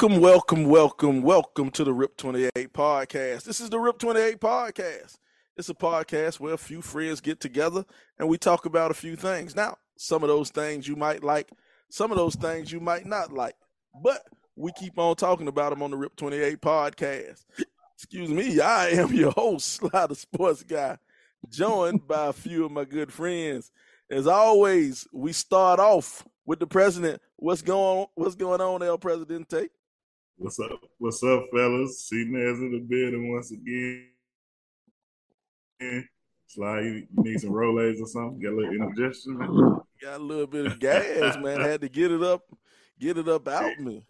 Welcome, welcome, welcome, welcome to the RIP 28 podcast. This is the RIP 28 podcast. It's a podcast where a few friends get together and we talk about a few things. Now, some of those things you might like, some of those things you might not like, but we keep on talking about them on the RIP 28 podcast. Excuse me, I am your host, Slider Sports Guy, joined by a few of my good friends. As always, we start off with the president. What's going What's going on, El Presidente? What's up? What's up, fellas? See Nez in the building once again. Sly, you need some Rolaids or something? Got a little indigestion? Got a little bit of gas, man. Had to get it up, get it up out me.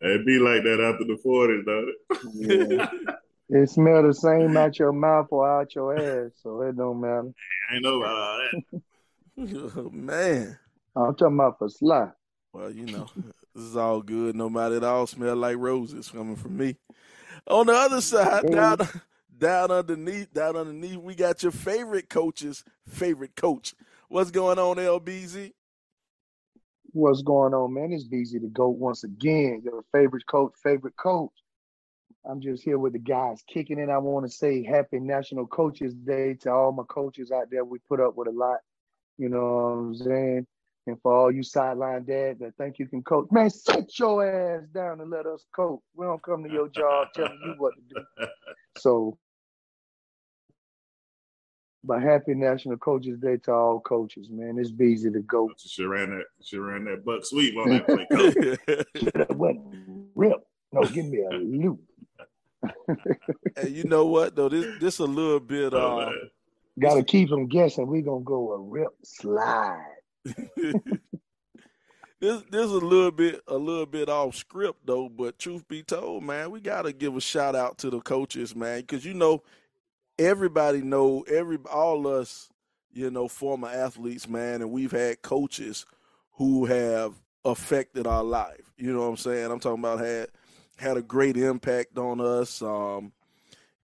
It'd be like that after the forties, though. Yeah. it smell the same out your mouth or out your ass, so it don't matter. I ain't know about all that. Oh, man. I'm talking about for Sly. Well, you know, this is all good. No matter it all smell like roses coming from me. On the other side, mm. down down underneath, down underneath, we got your favorite coach's favorite coach. What's going on, LBZ? What's going on, man? It's BZ the GOAT once again. Your favorite coach, favorite coach. I'm just here with the guys kicking it. I want to say happy National Coaches Day to all my coaches out there. We put up with a lot, you know what I'm saying? And for all you sideline dads that think you can coach, man, sit your ass down and let us coach. We don't come to your job telling you what to do. So, but happy National Coaches Day to all coaches, man. It's busy to go. She ran that. She ran that buck sweep on that play. Coach. what? Rip. No, give me a loop. and you know what though? This this a little bit Oh, uh. Got to keep them guessing. we going to go a rip slide. this this is a little bit a little bit off script though, but truth be told, man, we gotta give a shout out to the coaches, man, because you know everybody know every all us, you know, former athletes, man, and we've had coaches who have affected our life. You know what I'm saying? I'm talking about had had a great impact on us, um,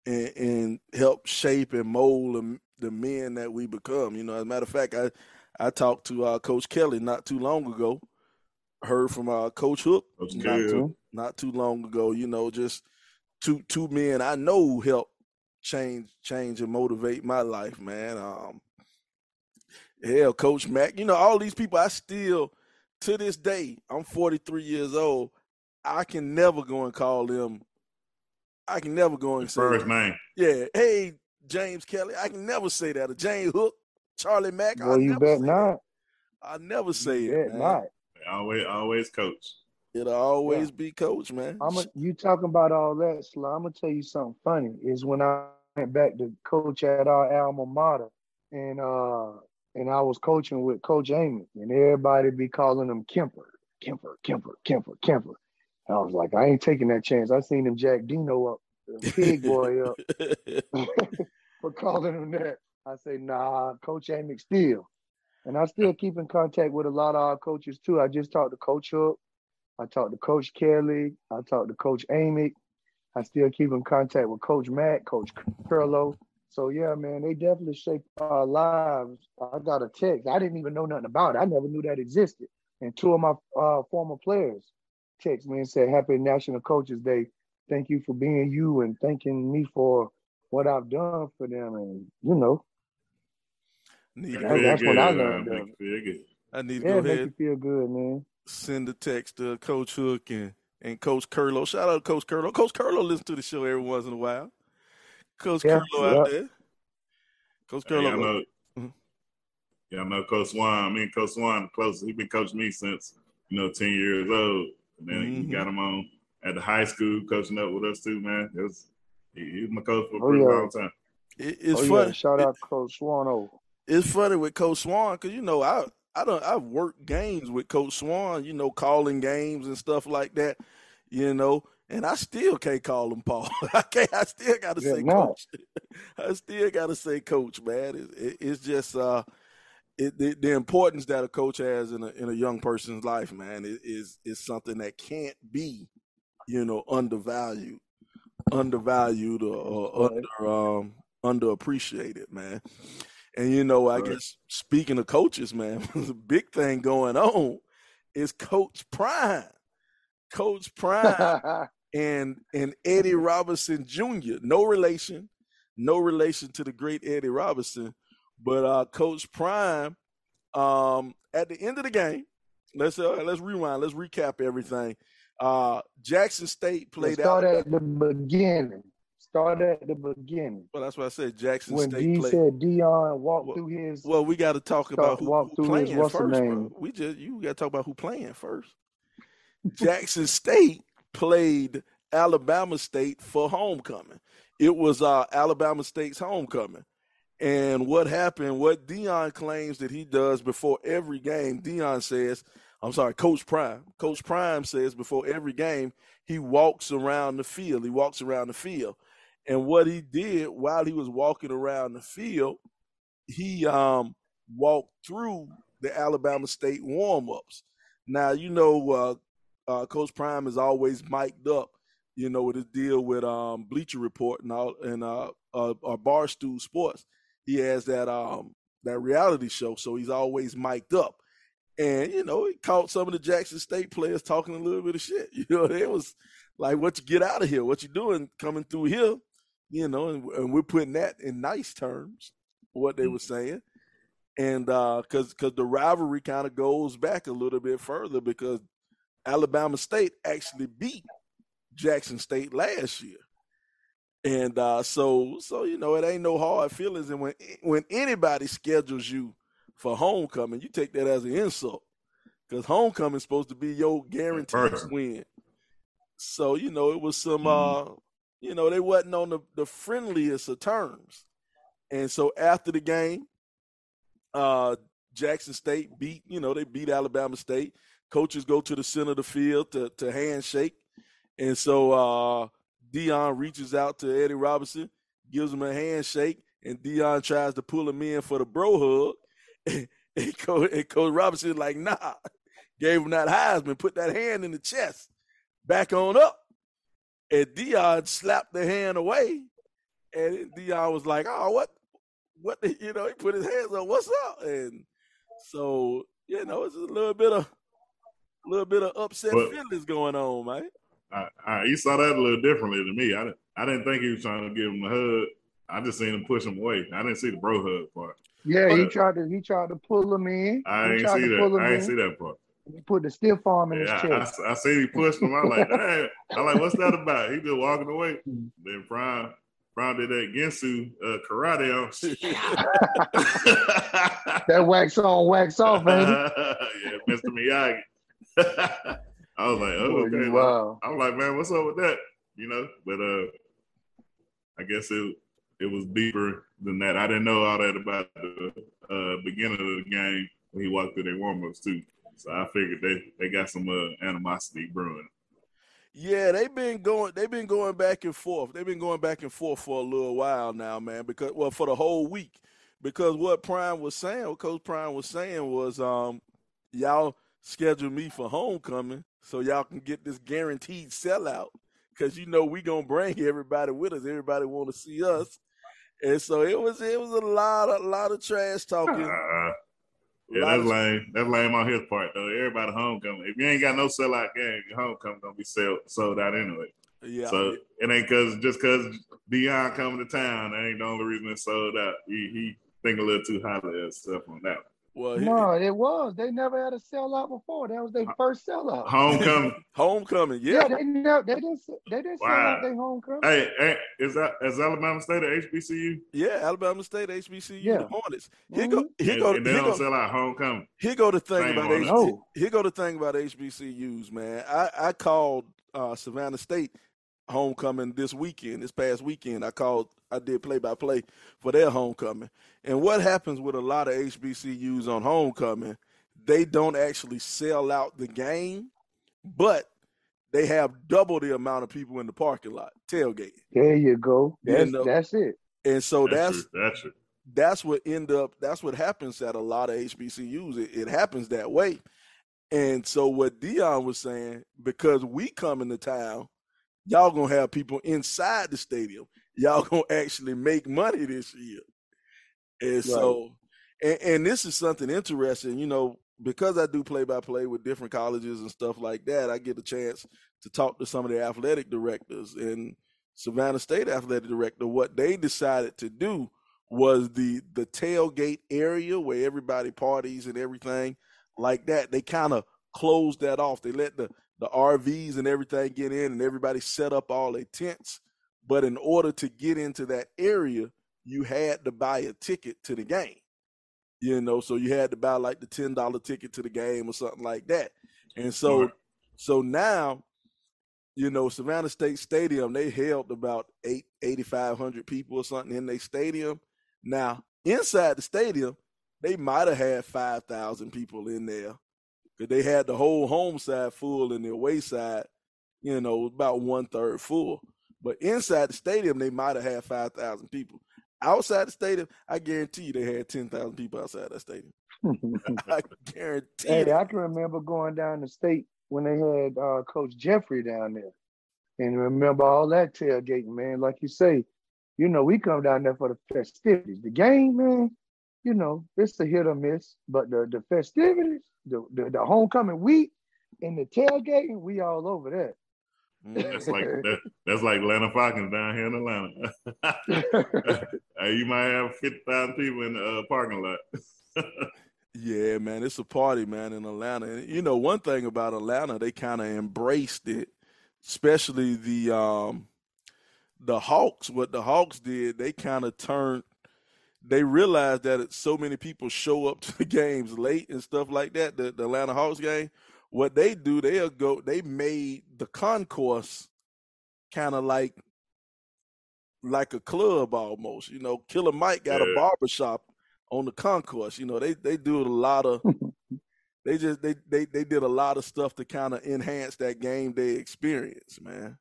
and, and help shape and mold the men that we become. You know, as a matter of fact, I I talked to uh, Coach Kelly not too long ago. Heard from uh, Coach Hook Coach not too, not too long ago. You know, just two two men I know helped change change and motivate my life, man. Um, hell, Coach Mack. You know, all these people I still to this day. I'm 43 years old. I can never go and call them. I can never go and say, First name. yeah, hey James Kelly. I can never say that. Or James Hook, Charlie Mack. I Well, you bet not. I never say You it. bet man. not. Always, always coach. It'll always be coach, man. I'm a, you talking about all that, Sly. I'm gonna tell you something funny. Is when I went back to coach at our alma mater, and uh, and I was coaching with Coach Amy, and everybody be calling him Kemper, Kemper, Kemper, Kemper, Kemper. And I was like, I ain't taking that chance. I seen him Jack Dino up, the pig boy up, for calling him that. I say, nah, Coach Amick still. And I still keep in contact with a lot of our coaches too. I just talked to Coach Hook. I talked to Coach Kelly. I talked to Coach Amick. I still keep in contact with Coach Matt, Coach Curlo. So yeah, man, they definitely shaped our lives. I got a text. I didn't even know nothing about it. I never knew that existed. And two of my uh, former players text me and said, "Happy National Coaches Day. Thank you for being you and thanking me for what I've done for them." And you know, Need to Make go, you that's feel what I good, learned man. Make you feel good. I need to yeah, go it make ahead you feel good, man. send a text to Coach Hook and, and Coach Curlo. Shout out to Coach Curlo. Coach Curlo listens to the show every once in a while. Coach Yeah, Curlo out there. Coach Curlo. y'all know, Mhm. y'all know Coach Swan. Me and Coach Swan the closest. He been coaching me since you know ten years old. And then Mhm. you got him on at the high school coaching up with us too, man. It was he, he was my coach for a Oh, pretty yeah. long time. It, it's oh yeah, funny. shout It- out Coach Swano. It's funny with Coach Swan because you know I I don't I've worked games with Coach Swan, you know, calling games and stuff like that, you know, and I still can't call him Paul. I can't. I still got to Yeah, say no. Coach. I still got to say Coach, man. It, it, it's just uh, it, the, the importance that a coach has in a in a young person's life, man, is is, is something that can't be, you know, undervalued, undervalued or, or under um underappreciated, man. And you know, I Right. guess speaking of coaches, man, the big thing going on is Coach Prime. Coach Prime and and Eddie Robinson Jr. No relation, no relation to the great Eddie Robinson, but uh, Coach Prime. Um, at the end of the game, let's uh, let's rewind. Let's recap everything. Uh, Jackson State played Start out. at the beginning. Start at the beginning. Well, that's what I said. Jackson When State D played. said Deion walked Well- through his Well, we got to talk about who, who through his what's first, bro. name? We just you got to talk about who playing first. Jackson State played Alabama State for homecoming. It was uh, Alabama State's homecoming. And what happened, what Deion claims that he does before every game, Deion says, I'm sorry, Coach Prime. Coach Prime says before every game, he walks around the field. He walks around the field. And what he did while he was walking around the field, he um, walked through the Alabama State warm-ups. Now, you know, uh, uh, Coach Prime is always mic'd up, you know, with his deal with um, Bleacher Report and all, and uh, uh, uh, Barstool Sports. He has that um, that reality show, so he's always mic'd up. And you know, he caught some of the Jackson State players talking a little bit of shit. You know, it was like, "What you get out of here? What you doing coming through here?" You know, and, and we're putting that in nice terms, what they were saying and because because the rivalry kind of goes back a little bit further because Alabama State actually beat Jackson State last year, and uh, so so you know it ain't no hard feelings. And when when anybody schedules you for homecoming, you take that as an insult because homecoming's supposed to be your guaranteed win. So you know it was some Mhm. uh, you know they wasn't on the, the friendliest of terms, and so after the game uh, Jackson State beat, you know, they beat Alabama State. Coaches go to the center of the field to, to handshake. And so uh, Deion reaches out to Eddie Robinson, gives him a handshake, and Deion tries to pull him in for the bro hug. And, Coach, Coach Robinson like, nah, gave him that Heisman, put that hand in the chest, back on up. And Deion slapped the hand away. And Deion was like, oh, what? what the, you know, he put his hands up, what's up? And so, you know, it's a little bit of a little bit of upset But- feelings going on, man. I, I, he saw that a little differently than me. I didn't, I didn't think he was trying to give him a hug. I just seen him push him away. I didn't see the bro hug part. Yeah, he tried to he tried to pull him in. I he ain't see that. I ain't in. see that part. He put the stiff arm in Yeah, his I, chest. I, I see he pushed him. I'm like, hey, I'm like, what's that about? He just walking away. Mm. Then Prime, Prime did that Gensu uh, karate on. That wax on, wax off, man. yeah, Mr. Miyagi. I was like, oh, okay. wow. I'm like, man, what's up with that? You know, but uh, I guess it it was deeper than that. I didn't know all that about the uh, beginning of the game when he walked through their warm-ups too. So I figured they they got some uh, animosity brewing. Yeah, they've been going they've been going back and forth. They've been going back and forth for a little while now, man, because well, for the whole week. Because what Prime was saying, what Coach Prime was saying was um y'all schedule me for homecoming so y'all can get this guaranteed sellout because you know we gonna bring everybody with us. Everybody want to see us, and so it was it was a lot a lot of trash talking. Uh, yeah, that's of- lame. That's lame on his part though. Everybody homecoming. If you ain't got no sellout game, your homecoming gonna be sold sold out anyway. Yeah, So it ain't cause just cause Deion coming to town, that ain't the only reason it's sold out. He he think a little too highly of himself on that. Well, No, it was. They never had a sellout before. That was their first sellout. Homecoming. homecoming, Yeah, yeah. they never they didn't they didn't sell out their homecoming. hey, hey, is that is Alabama State or HBCU? Yeah, Alabama State, HBCU, Yeah. the Hornets. Here go, Mhm. here and, go, and they here don't go, sell out homecoming. here go the thing Same about on H- No. here go the thing about HBCUs, man. I I called uh, Savannah State homecoming this weekend, this past weekend. I called, I did play by play for their homecoming. And what happens with a lot of HBCUs on homecoming? They don't actually sell out the game, but they have double the amount of people in the parking lot tailgate. There you go. You That's know, that's it. And so that's true. That's it. that's what end up that's what happens at a lot of HBCUs. It, it happens that way. And so what Deion was saying, because we come into town, y'all gonna have people inside the stadium. Y'all gonna actually make money this year. And so and, and this is something interesting, you know, because I do play by play with different colleges and stuff like that, I get a chance to talk to some of the athletic directors and Savannah State athletic director. What they decided to do was the the tailgate area where everybody parties and everything like that. They kind of closed that off. They let the the RVs and everything get in, and everybody set up all their tents. But in order to get into that area, you had to buy a ticket to the game. You know, so you had to buy like the ten dollar ticket to the game or something like that. And so, so now, you know, Savannah State Stadium they held about eight eighty five hundred people or something in their stadium. Now inside the stadium, they might have had five thousand people in there because they had the whole home side full and the away side, you know, about one third full. But inside the stadium, they might have had five thousand people. Outside the stadium, I guarantee you they had ten thousand people outside that stadium. I guarantee. Hey, I can remember going down the state when they had uh, Coach Jeffrey down there, and remember all that tailgating, man. Like you say, you know, we come down there for the festivities. The game, man, you know, it's a hit or miss, but the the festivities, the the, the homecoming week, and the tailgating, we all over that. That's like that, that's like Atlanta Falcons down here in Atlanta. you might have fifty thousand people in the uh, parking lot. yeah, man, it's a party, man, in Atlanta. And you know, one thing about Atlanta, they kind of embraced it, especially the um, the Hawks. What the Hawks did, they kind of turned. They realized that so many people show up to the games late and stuff like that. The, the Atlanta Hawks game what they do, they'll go. They made the concourse kind of like like a club almost. You know, Killer Mike got yeah. a barbershop on the concourse. You know, they they do a lot of. they just they they they did a lot of stuff to kind of enhance that game day experience, man.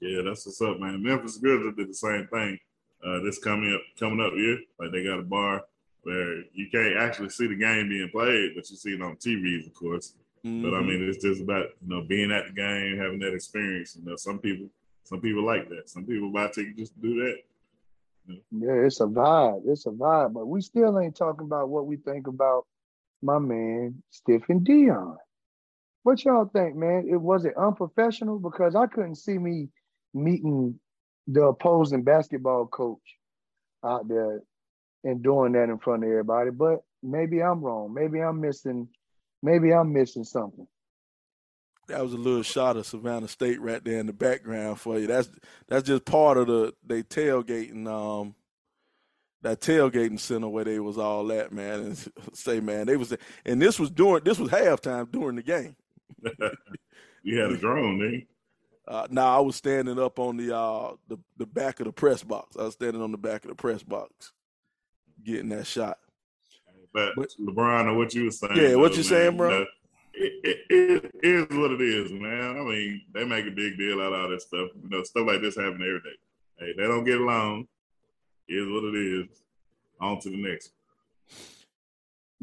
Yeah, that's what's up, man. Memphis Grizzlies did the same thing. Uh, this coming up coming up here, like they got a bar where you can't actually see the game being played, but you see it on TVs, of course. Mm-hmm. But I mm-hmm. mean, it's just about you know being at the game, having that experience. You know, some people, some people like that. Some people buy tickets just to do that. Yeah, it's a vibe. It's a vibe. But we still ain't talking about what we think about my man Stephen Deion. What y'all think, man? It was it unprofessional because I couldn't see me meeting the opposing basketball coach out there and doing that in front of everybody. But maybe I'm wrong. Maybe I'm missing maybe I'm missing something. That was a little shot of Savannah State right there in the background for you. That's that's just part of the they tailgating um that tailgating center where they was all at, man. And say, man, they was and this was during this was halftime during the game. you had a drone, eh? Uh, now I was standing up on the uh the, the back of the press box. I was standing on the back of the press box, getting that shot. But, but LeBron, or what you were saying? Yeah, what you saying, bro? You know, it, it, it is what it is, man. I mean, they make a big deal out of all this stuff. You know, stuff like this happen every day. Hey, they don't get along. It is what it is. On to the next.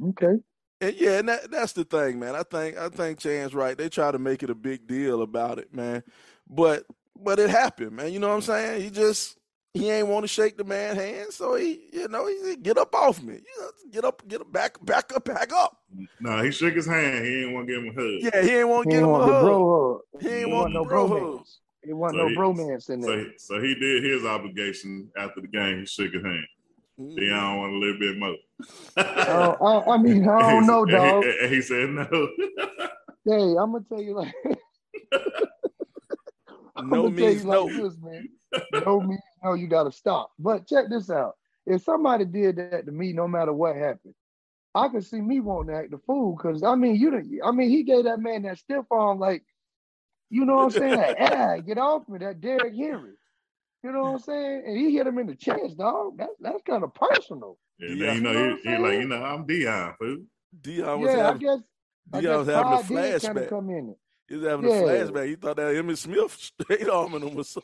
Okay. And yeah, and that, that's the thing, man. I think I think Chan's right. They try to make it a big deal about it, man. But but it happened, man. You know what I'm saying? He just he ain't want to shake the man hand, so he, you know, he said, get up off me. You know, get up, get up, back, back up, back up. No, he shook his hand. He didn't want to give him a hug. Yeah, he ain't want to give him a hug. Bro hug. He ain't want no bro hug. He want so no bromance in there. So, so he did his obligation after the game. He shook his hand. Mm-hmm. Deion want a little bit more. Uh, I, I, mean, I don't know, dog. He, he, said no. hey, I'm gonna tell you like. I'm no means no. Like this, man. No means no. You got to stop. But check this out. If somebody did that to me, no matter what happened, I could see me wanting to act the fool. Because I mean, you. I mean, he gave that man that stiff arm, like, you know what I'm saying? like, ah, get off me, that Derrick Henry. You know what I'm saying? And he hit him in the chest, dog. That's that's kind of personal. Yeah, yeah, you know, you know he, he like, you know, I'm Deion, fool. Deion was yeah, having, I guess, Deion I guess was having a flashback. Kind of come in it. He was having yeah. a flashback. He thought that Emmitt Smith straight arming him was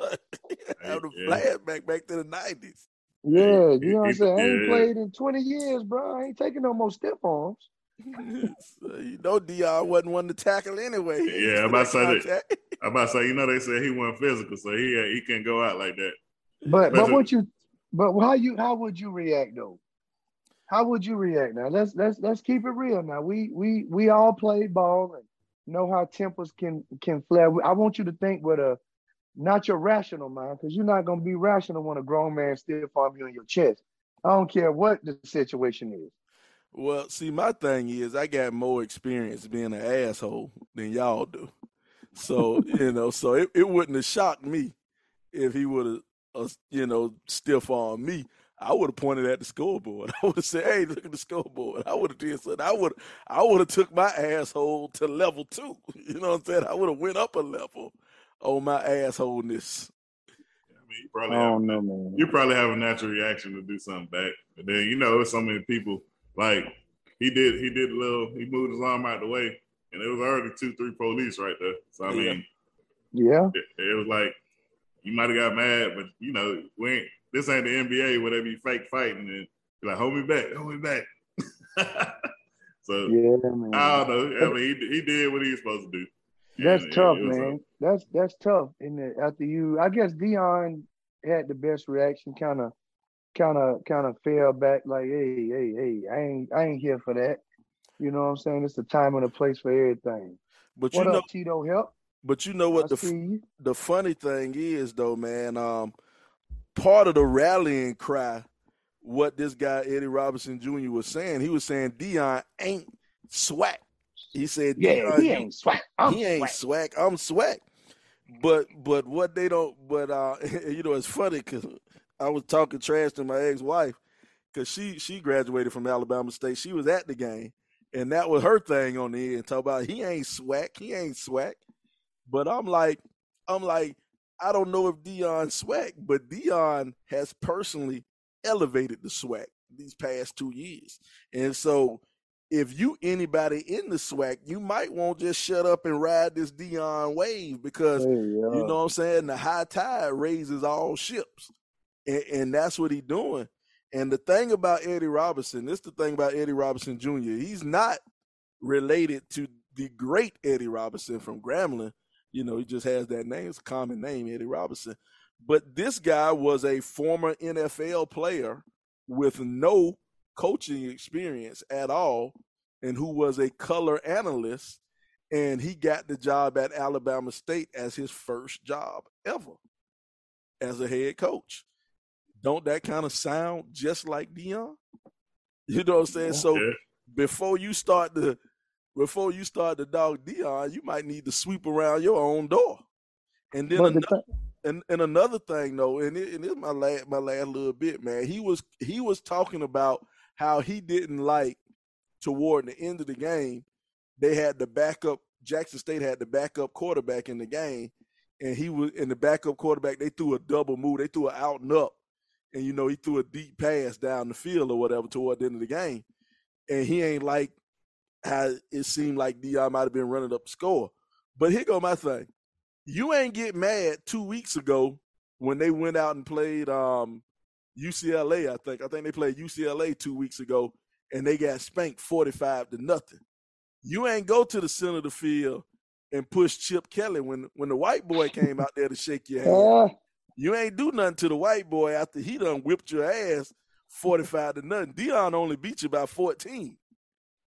having a yeah. flashback back to the nineties. Yeah, you know what I'm saying? I ain't played in 20 years, bro. I ain't taking no more stiff arms. so, you know, Deion wasn't one to tackle anyway. Yeah, I'm about to say that. I'm about to say, you know, they said he wasn't physical, so he he can't go out like that. But but what you but how you how would you react though? how would you react now? Let's let's let's keep it real now. We we we all play ball and know how tempers can can flare. I want you to think with a not your rational mind, because you're not gonna be rational when a grown man still farm you in your chest. I don't care what the situation is. Well, see, my thing is I got more experience being an asshole than y'all do. So, you know, so it, it wouldn't have shocked me if he would have, uh, you know, stiff on me. I would have pointed at the scoreboard. I would have said, "Hey, look at the scoreboard." I would have did something. I would, I would have took my asshole to level two. You know what I'm saying? I would have went up a level on my assholeness. I mean, you probably have, know, man. you probably have a natural reaction to do something back, but then you know, there's so many people like he did. He did a little. He moved his arm out the way, and it was already two, three police right there. So I Yeah. mean, Yeah, it, it was like you might have got mad, but you know, we ain't, this ain't the NBA where they be fake fighting and be like, hold me back, hold me back. so yeah, man. I don't know. I mean, he, he did what he was supposed to do. That's And tough, it was a- man. That's that's tough. And then after you, I guess Deion had the best reaction. Kind of, kind of, kind of fell back. Like, hey, hey, hey, I ain't, I ain't here for that. You know what I'm saying? It's the time and the place for everything. But you know, up, Tito? Help. but you know I what the the funny thing is though, man, um, part of the rallying cry, what this guy Eddie Robinson Jr. was saying, he was saying Deion ain't swag. He said, Yeah, "Deion, he ain't swag. I'm he ain't swag. swag. I'm swag. But but what they don't. But uh, you know, it's funny because I was talking trash to my ex wife because she she graduated from Alabama State. She was at the game, and that was her thing on the end. Talk about he ain't swag. He ain't swag. But I'm like, I'm like, I don't know if Deion swag, but Deion has personally elevated the swag these past two years, and so if you anybody in the swag, you might want to just shut up and ride this Deion wave because Hey, you know what I'm saying? The high tide raises all ships. And, and that's what he's doing. And the thing about Eddie Robinson, this is the thing about Eddie Robinson Jr. He's not related to the great Eddie Robinson from Grambling. You know, he just has that name. It's a common name, Eddie Robinson. But this guy was a former NFL player with no coaching experience at all and who was a color analyst and he got the job at Alabama State as his first job ever as a head coach. Don't that kind of sound just like Deion? You know what I'm saying? So Yeah. before you start to before you start to dog Deion, you might need to sweep around your own door. And then But the another, and, and another thing though, and it, and it's my last my last little bit, man. He was he was talking about how he didn't like toward the end of the game, they had the backup. Jackson State had the backup quarterback in the game, and he was in the backup quarterback. They threw a double move. They threw an out and up, and you know he threw a deep pass down the field or whatever toward the end of the game, and he ain't like how it seemed like Deion might have been running up the score. But here go my thing: you ain't get mad two weeks ago when they went out and played um, UCLA. I think I think they played UCLA two weeks ago, and they got spanked forty-five to nothing. You ain't go to the center of the field and push Chip Kelly when when the white boy came out there to shake your hand. You ain't do nothing to the white boy after he done whipped your ass 45 to nothing. Deion only beat you by 14.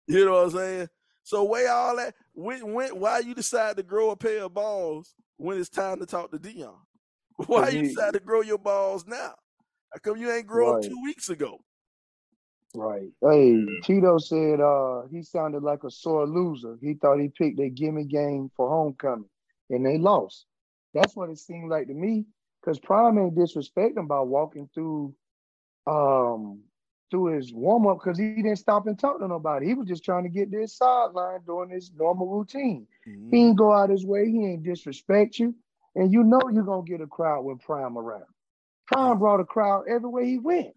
You know what I'm saying? So where all that when when why you decide to grow a pair of balls when it's time to talk to Deion? Why Cause you decide to grow your balls now? How come you ain't grow 'em Right. two weeks ago? right. Hey, Tito said uh he sounded like a sore loser. He thought he picked a gimme game for homecoming, and they lost. That's what it seemed like to me. Cause Prime ain't disrespecting by walking through um through his warm up because he didn't stop and talk to nobody. He was just trying to get to his sideline doing his normal routine. Mm-hmm. He ain't go out his way. He ain't disrespect you. And you know you're going to get a crowd when Prime around. Prime brought a crowd everywhere he went.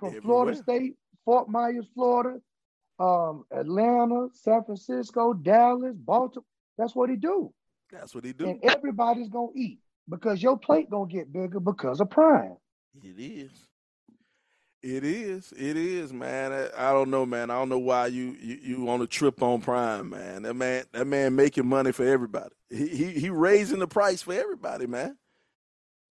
From Florida State, Fort Myers, Florida, um, Atlanta, San Francisco, Dallas, Baltimore. That's what he do. That's what he do. And everybody's going to eat because your plate going to get bigger because of Prime. It is. It is. It is, man. I, I don't know, man. I don't know why you you, you on a trip on Prime, man. That man that man making money for everybody. He he, he raising the price for everybody, man.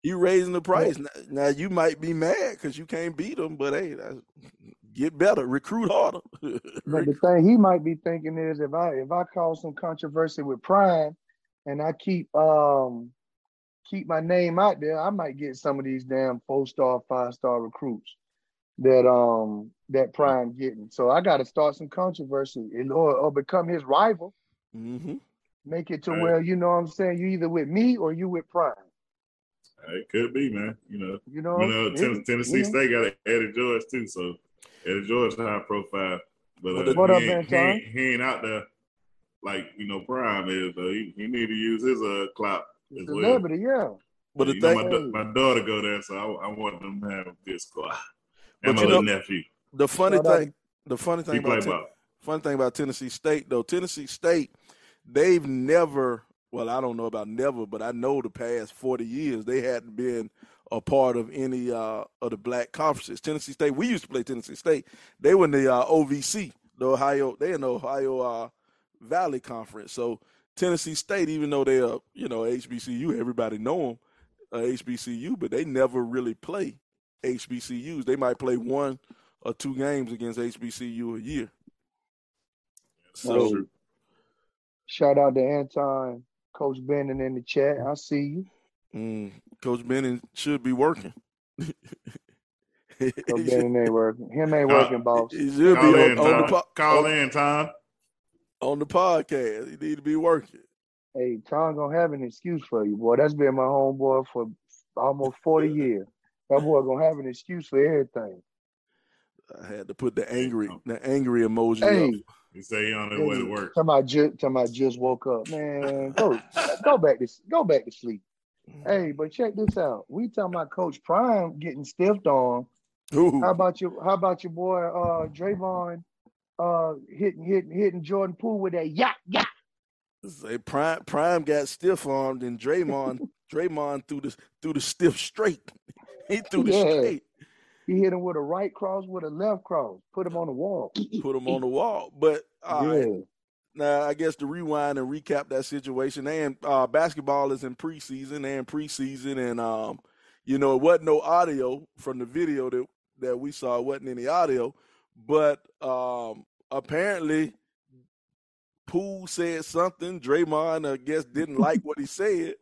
He raising the price. Now, now you might be mad because you can't beat him, but hey, that's, get better, recruit harder. but the thing he might be thinking is if I if I cause some controversy with Prime and I keep um keep my name out there, I might get some of these damn four star, five star recruits that um that Prime getting. So I got to start some controversy in or, or become his rival. Mm-hmm. Make it to Right. where you know what I'm saying you either with me or you with Prime. It could be, man. You know, You know, you know, It- Tennessee yeah. State got Eddie George too, so Eddie George high profile, but uh, What up, he, ain't, he, ain't, he ain't out there like you know Prime is though. He, he need to use his uh clout as well. celebrity, yeah. But the you know, my, my daughter go there, so I, I want them to have this good squad. But And my you little know- nephew, the funny Shout thing, the funny thing play about Ten- funny thing about Tennessee State though, Tennessee State, they've never well, I don't know about never, but I know the past forty years they hadn't been a part of any uh, of the black conferences. Tennessee State, we used to play Tennessee State. They were in the uh, OVC, the Ohio, they in the Ohio uh, Valley Conference. So Tennessee State, even though they are, you know, HBCU, everybody know them, uh, HBCU, but they never really play HBCUs. They might play one or two games against HBCU a year. So Shout out to Anton, Coach Bennett in the chat. I see you. mm, Coach Bennett should be working. Coach should, Bennett ain't working. Him ain't Uh, working, boss. he should be Call on, in, on the po- Call on, in, Tom. On the podcast. He need to be working. Hey, Tom gonna have an excuse for you, boy. That's been my homeboy for almost 40 years. That boy gonna have an excuse for everything. I had to put the angry the angry emoji Hey, up. He say he on his way to work. Talking about just, talking about just woke up, man. Go, go back to go back to sleep. Hey, but check this out. We talking about Coach Prime getting stiffed on. Ooh, How about your How about your boy uh Draymond uh hitting hitting hitting Jordan Poole with that yacht yacht? say Prime Prime got stiff armed and Draymond Draymond threw the threw the stiff straight. He threw the Yeah. straight, He hit him with a right cross with a left cross. Put him on the wall. put him on the wall. But right, yeah. Now, I guess to rewind and recap that situation, and uh, basketball is in preseason and preseason, and um, you know, it wasn't no audio from the video that that we saw. It wasn't any audio, but um, apparently, Poole said something. Draymond, I guess, didn't like what he said.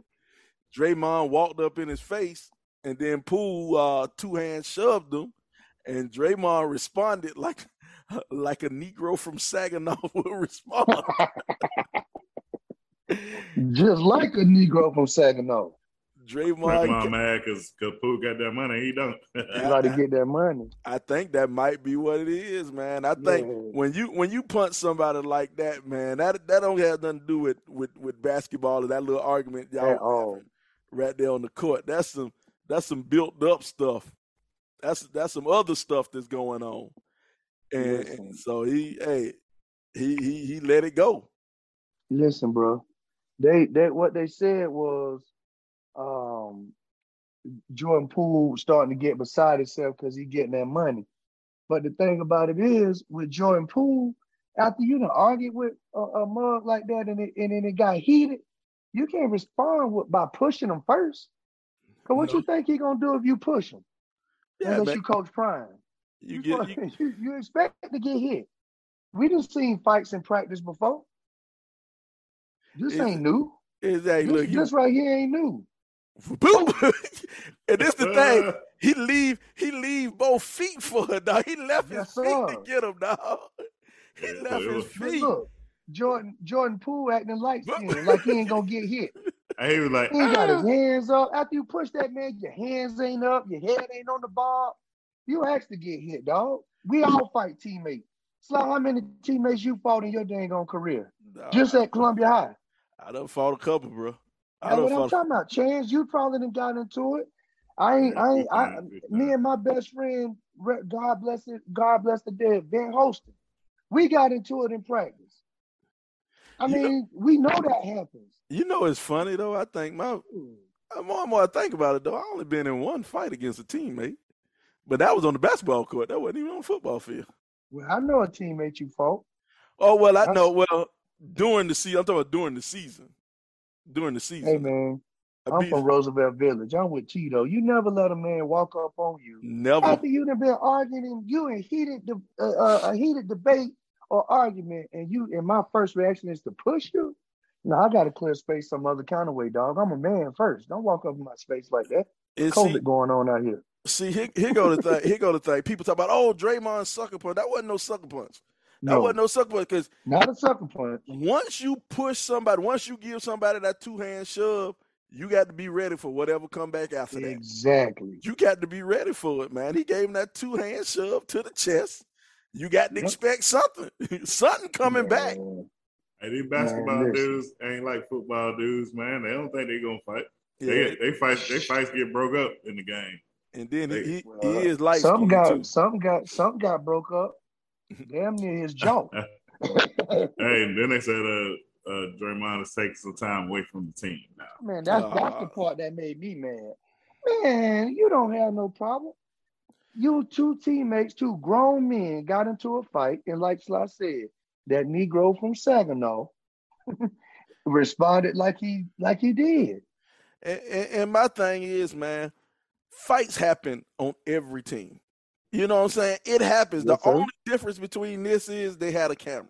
Draymond walked up in his face, and then Poole uh, two hands shoved him, and Draymond responded like like a Negro from Saginaw would respond. Just like a Negro from Saginaw. Draymond, Draymond mad because Poole got that money. He don't. You gotta get that money. I think that might be what it is, man. I think Yeah. when you when you punch somebody like that, man, that that don't have nothing to do with with, with basketball or that little argument y'all At right there on the court. That's some that's some built up stuff. That's that's some other stuff that's going on. And Listen. so he hey he he he let it go. Listen, bro. They they what they said was um Jordan Poole starting to get beside himself because he getting that money. But the thing about it is with Jordan Poole, after you done argued with a, a mug like that and it, and then it got heated, you can't respond with, by pushing him first. Cause what No. you think he gonna do if you push him? Yeah, Unless man. you coach Prime. You You, get you, you, you expect to get hit. We done seen fights in practice before. This ain't new. hey, This, look, this right here ain't new. Boop. and this the thing. He leave he leave both feet for her, dog. He left Yes, his feet to get him, dog. He Yeah, left his feet. look, Jordan Jordan Poole acting light skinned, like he ain't gonna get hit. he was like, He ain't got "Ah." his hands up. After you push that man, your hands ain't up, your head ain't on the bar. You asked to get hit, dog. We all fight teammates. Sly, how many teammates you fought in your dang on career? Dog, Just at Columbia High. I done fought a couple, bro. That's what I'm talking about. Chance, you probably done got into it. I ain't, I ain't, I, me and my best friend, God bless it, God bless the dead, Ben Holston, we got into it in practice. I You know- mean, we know that happens. You know, it's funny though. I think my more and more I think about it though, I only been in one fight against a teammate, but that was on the basketball court. That wasn't even on the football field. Well, I know a teammate you fought. Oh well, I know. Well, during the season, I'm talking about during the season. During the season. Hey man, I'm beat- from Roosevelt Village. I'm with Tito. You never let a man walk up on you never. after you done been arguing, you in heated, de- uh, uh, a heated debate or argument, and you and my first reaction is to push you. No, I got to clear space some other kind of way, dog. I'm a man first. Don't walk up in my space like that. And COVID see, going on out here. see, here, here go the thing. Here go the thing. People talk about, oh, Draymond sucker punch. That wasn't no sucker punch. That No, wasn't no sucker punch because not a sucker punch. once you push somebody, once you give somebody that two hand shove, you got to be ready for whatever come back after that. Exactly. You got to be ready for it, man. He gave him that two hand shove to the chest. You got to Yep. expect something, something coming back. Man, Hey, these basketball listen. dudes ain't like football dudes, man. They don't think they're gonna fight. Yeah. They they fight. They fights get broke up in the game. And then he, he, Well, he is like Something skinned got too. something got something got broke up. Damn near his jaw. Hey, and then they said uh uh Draymond is taking some time away from the team now. Man, that's that's the Uh, part that made me mad. Man, you don't have no problem. You two teammates, two grown men, got into a fight, and like Sly said, that Negro from Saginaw responded like he like he did. And, and, and my thing is, man, fights happen on every team. You know what I'm saying? It happens. Yes, the sir. only difference between this is they had a camera.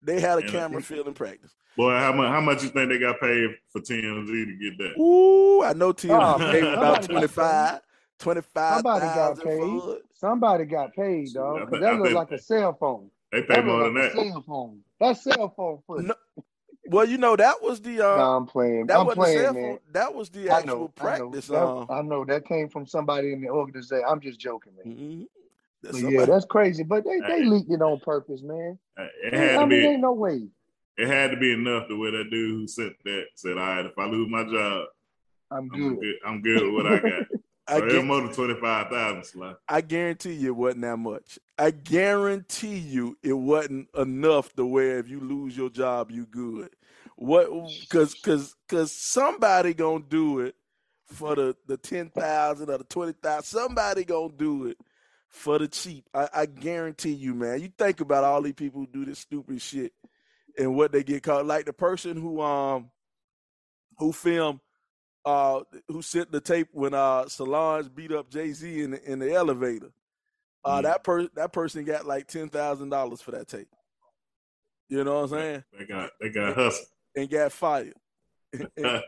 They had a And- camera field in practice. Boy, how much how much you think they got paid for TMZ to get that? Ooh, I know TMZ Oh, paid about somebody got 25, Somebody got paid. for. Somebody got paid, I dog. bet- Cause I that looked bet- like a cell phone. They pay more looked than like that. a cell phone. That cell phone footage. No, Well, you know, that was the uh Nah, I'm playing. that I'm wasn't the playing, man. That was the I actual know, practice. I know. um, That, I know that came from somebody in the organization. I'm just joking, man. mhm. That But yeah, that's crazy. But they, they Hey. leaked it on purpose, man. It I had to mean, be. ain't no way. It had to be enough to where that dude who sent that said, "All right, if I lose my job, I'm I'm good. good. I'm good with what I got." I So it more than twenty five thousand. I guarantee you it wasn't that much. I guarantee you it wasn't enough to where if you lose your job, you good. What? Because because because somebody gonna do it for the the ten thousand or the twenty thousand. Somebody gonna do it for the cheap. I, I guarantee you, man. You think about all these people who do this stupid shit and what they get caught. Like the person who um who filmed uh who sent the tape when uh Solange beat up Jay Z in the, in the elevator. Uh, Mm. that per that person got like ten thousand dollars for that tape. You know what I'm saying? They got they got hustle. And got fired. and,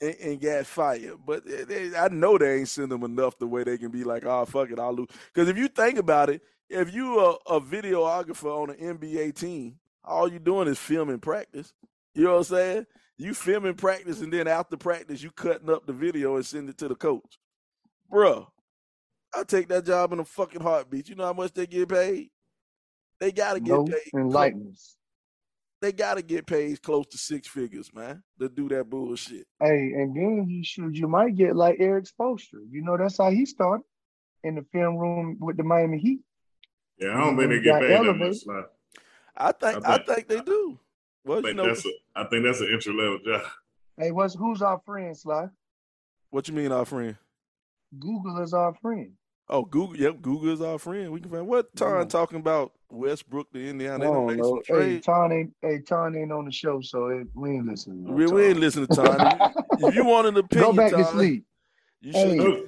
and, and got fired. But they, they- I know they ain't send them enough the way they can be like, oh fuck it, I'll lose. Because if you think about it, if you are a videographer on an NBA team, all you doing is filming practice. You know what I'm saying? You filming practice, and then after practice, you cutting up the video and send it to the coach. Bruh, I'll take that job in a fucking heartbeat. You know how much they get paid? They gotta get No paid. enlightenments. They gotta get paid close to six figures, man, to do that bullshit. Hey, and then you should you might get like Erik Spoelstra. You know that's how he started in the film room with the Miami Heat. yeah, I don't think they get got paid that much. Sly. I think I I think- think they do. Well, I you know that's a, I think that's an entry level job. Hey, what's who's our friend, Sly? what you mean, our friend? Google is our friend. Oh, Google. Yep, Google is our friend. We can find what Ton Yeah. talking about Westbrook to Indiana. I They done don't made some Hey, trade. Ton ain't hey Ton ain't on the show, so it, we ain't listening. to We, we ain't listening to Ton. if you want an opinion, Go back to sleep. You should. Who?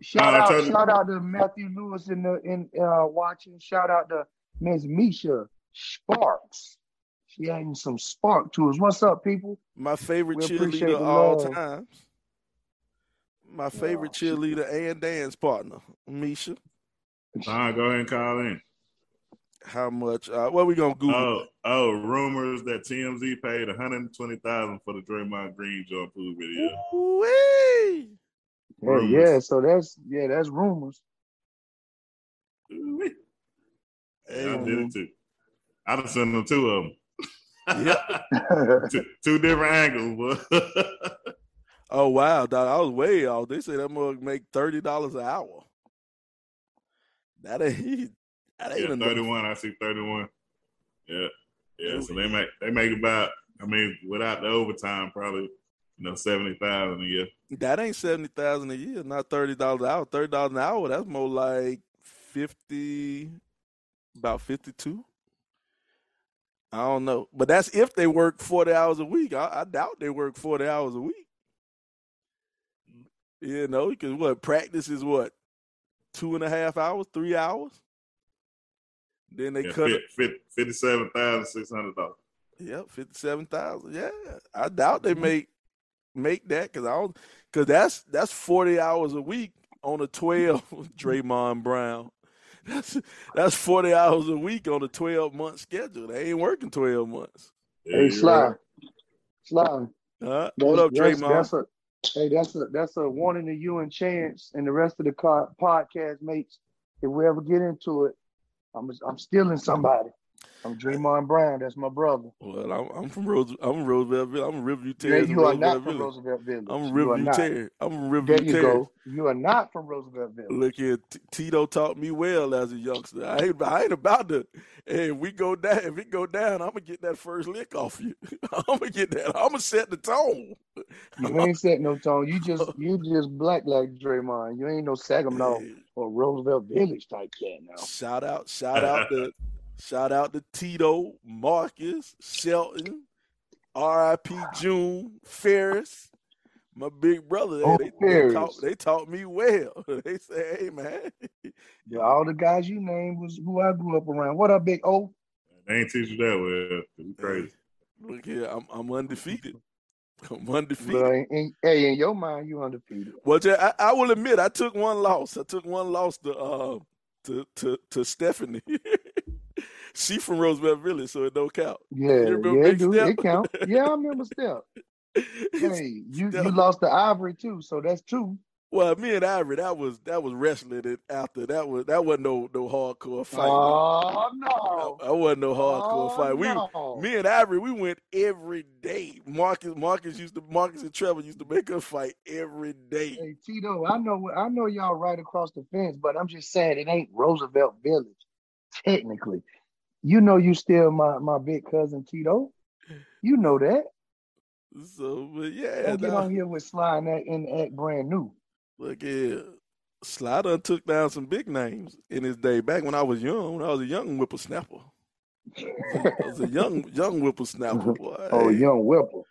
Shout Nah, out, shout out to Matthew Lewis in the in uh watching. Shout out to Miss Misha Sparks. She adding some spark to us. What's up, people? My favorite We cheerleader the all love. times. My favorite Oh, cheerleader and dance partner, Misha. Fine, go ahead and call in. How much? Uh, what we gonna Google? Oh, oh, rumors that TMZ paid one hundred twenty thousand for the Draymond Green Jordan Poole video. Ooh-wee. Yeah, yeah. So that's yeah, that's rumors. Ooh-wee. Yeah, I Hey, did it too. I done sent them two of them. Yep. two, two different angles, but Oh wow, dog, I was way off. They say that mug make thirty dollars an hour. That ain't that ain't yeah, enough. thirty-one. I see thirty-one. Yeah, yeah. So they make they make about. I mean, without the overtime, probably you know seventy thousand a year. That ain't seventy thousand a year, not thirty dollars an hour. Thirty dollars an hour, that's more like fifty, about fifty-two. I don't know, but that's if they work forty hours a week. I, I doubt they work forty hours a week. You know, because what practice is what two and a half hours, three hours. Then they Yeah, cut it. fit, fit, fifty-seven thousand six hundred dollars. Yep, fifty-seven thousand. Yeah, I doubt Mm-hmm. they make make that because I don't because that's that's forty hours a week on a twelve. Draymond Brown. That's that's forty hours a week on a twelve month schedule. They ain't working twelve months. Yeah, hey, Sly, right. Sly. Huh? That's, What up, that's, Draymond? that's a hey, that's a that's a warning to you and Chance and the rest of the co- podcast mates. If we ever get into it, I'm I'm stealing somebody. I'm Draymond Brown. That's my brother. Well, I'm, I'm from Rose. I'm from Roosevelt Village. I'm Riverview Yeah, Terrace. you are not from. Roosevelt Village. I'm a You are Riverview. Terrace. I'm Riverview There you Terrace. go. You are not from Roosevelt Village. Look here, Tito taught me well as a youngster. I ain't, I ain't about to. Hey, if we go down, if it go down, I'm gonna get that first lick off you. I'm gonna get that. I'm gonna set the tone. You ain't set no tone. You just you just black like Draymond. You ain't no Saginaw Hey, or Roosevelt Village type cat now. shout out, shout out to, shout out to Tito, Marcus, Shelton, R.I.P. June, Ferris, my big brother. They, Oh, they, they, taught, they taught me well. They say, hey man, Yeah, all the guys you named was who I grew up around. What up, Big O? They ain't teach you that well. You crazy. look here, I'm, I'm undefeated. I'm undefeated. In, in- hey, in your mind, you undefeated. Well, Jay, I, I will admit I took one loss. I took one loss to uh to to, to Stephanie. she from Roosevelt Village, so it don't count. Yeah, yeah, Big it. Step? It count. Yeah, I remember Step. Hey, you you lost to Ivory too, so that's two. Well, me and Ivory, that was that was wrestling. It after that was that wasn't no no hardcore fight. Oh no! I, I wasn't no hardcore oh, fight. We no. me and Ivory, we went every day. Marcus Marcus used to Marcus and Trevor used to make us fight every day. Hey Tito, I know I know y'all right across the fence, but I'm just saying it ain't Roosevelt Village, technically. You know you still my, my big cousin Tito. You know that. So, but yeah, Don't get nah. on here with Sly and and act brand new. Look here. Slider took down some big names in his day. Back when I was young, when I was a young whippersnapper. I was a young young whippersnapper boy. Oh, Hey, young Whipper.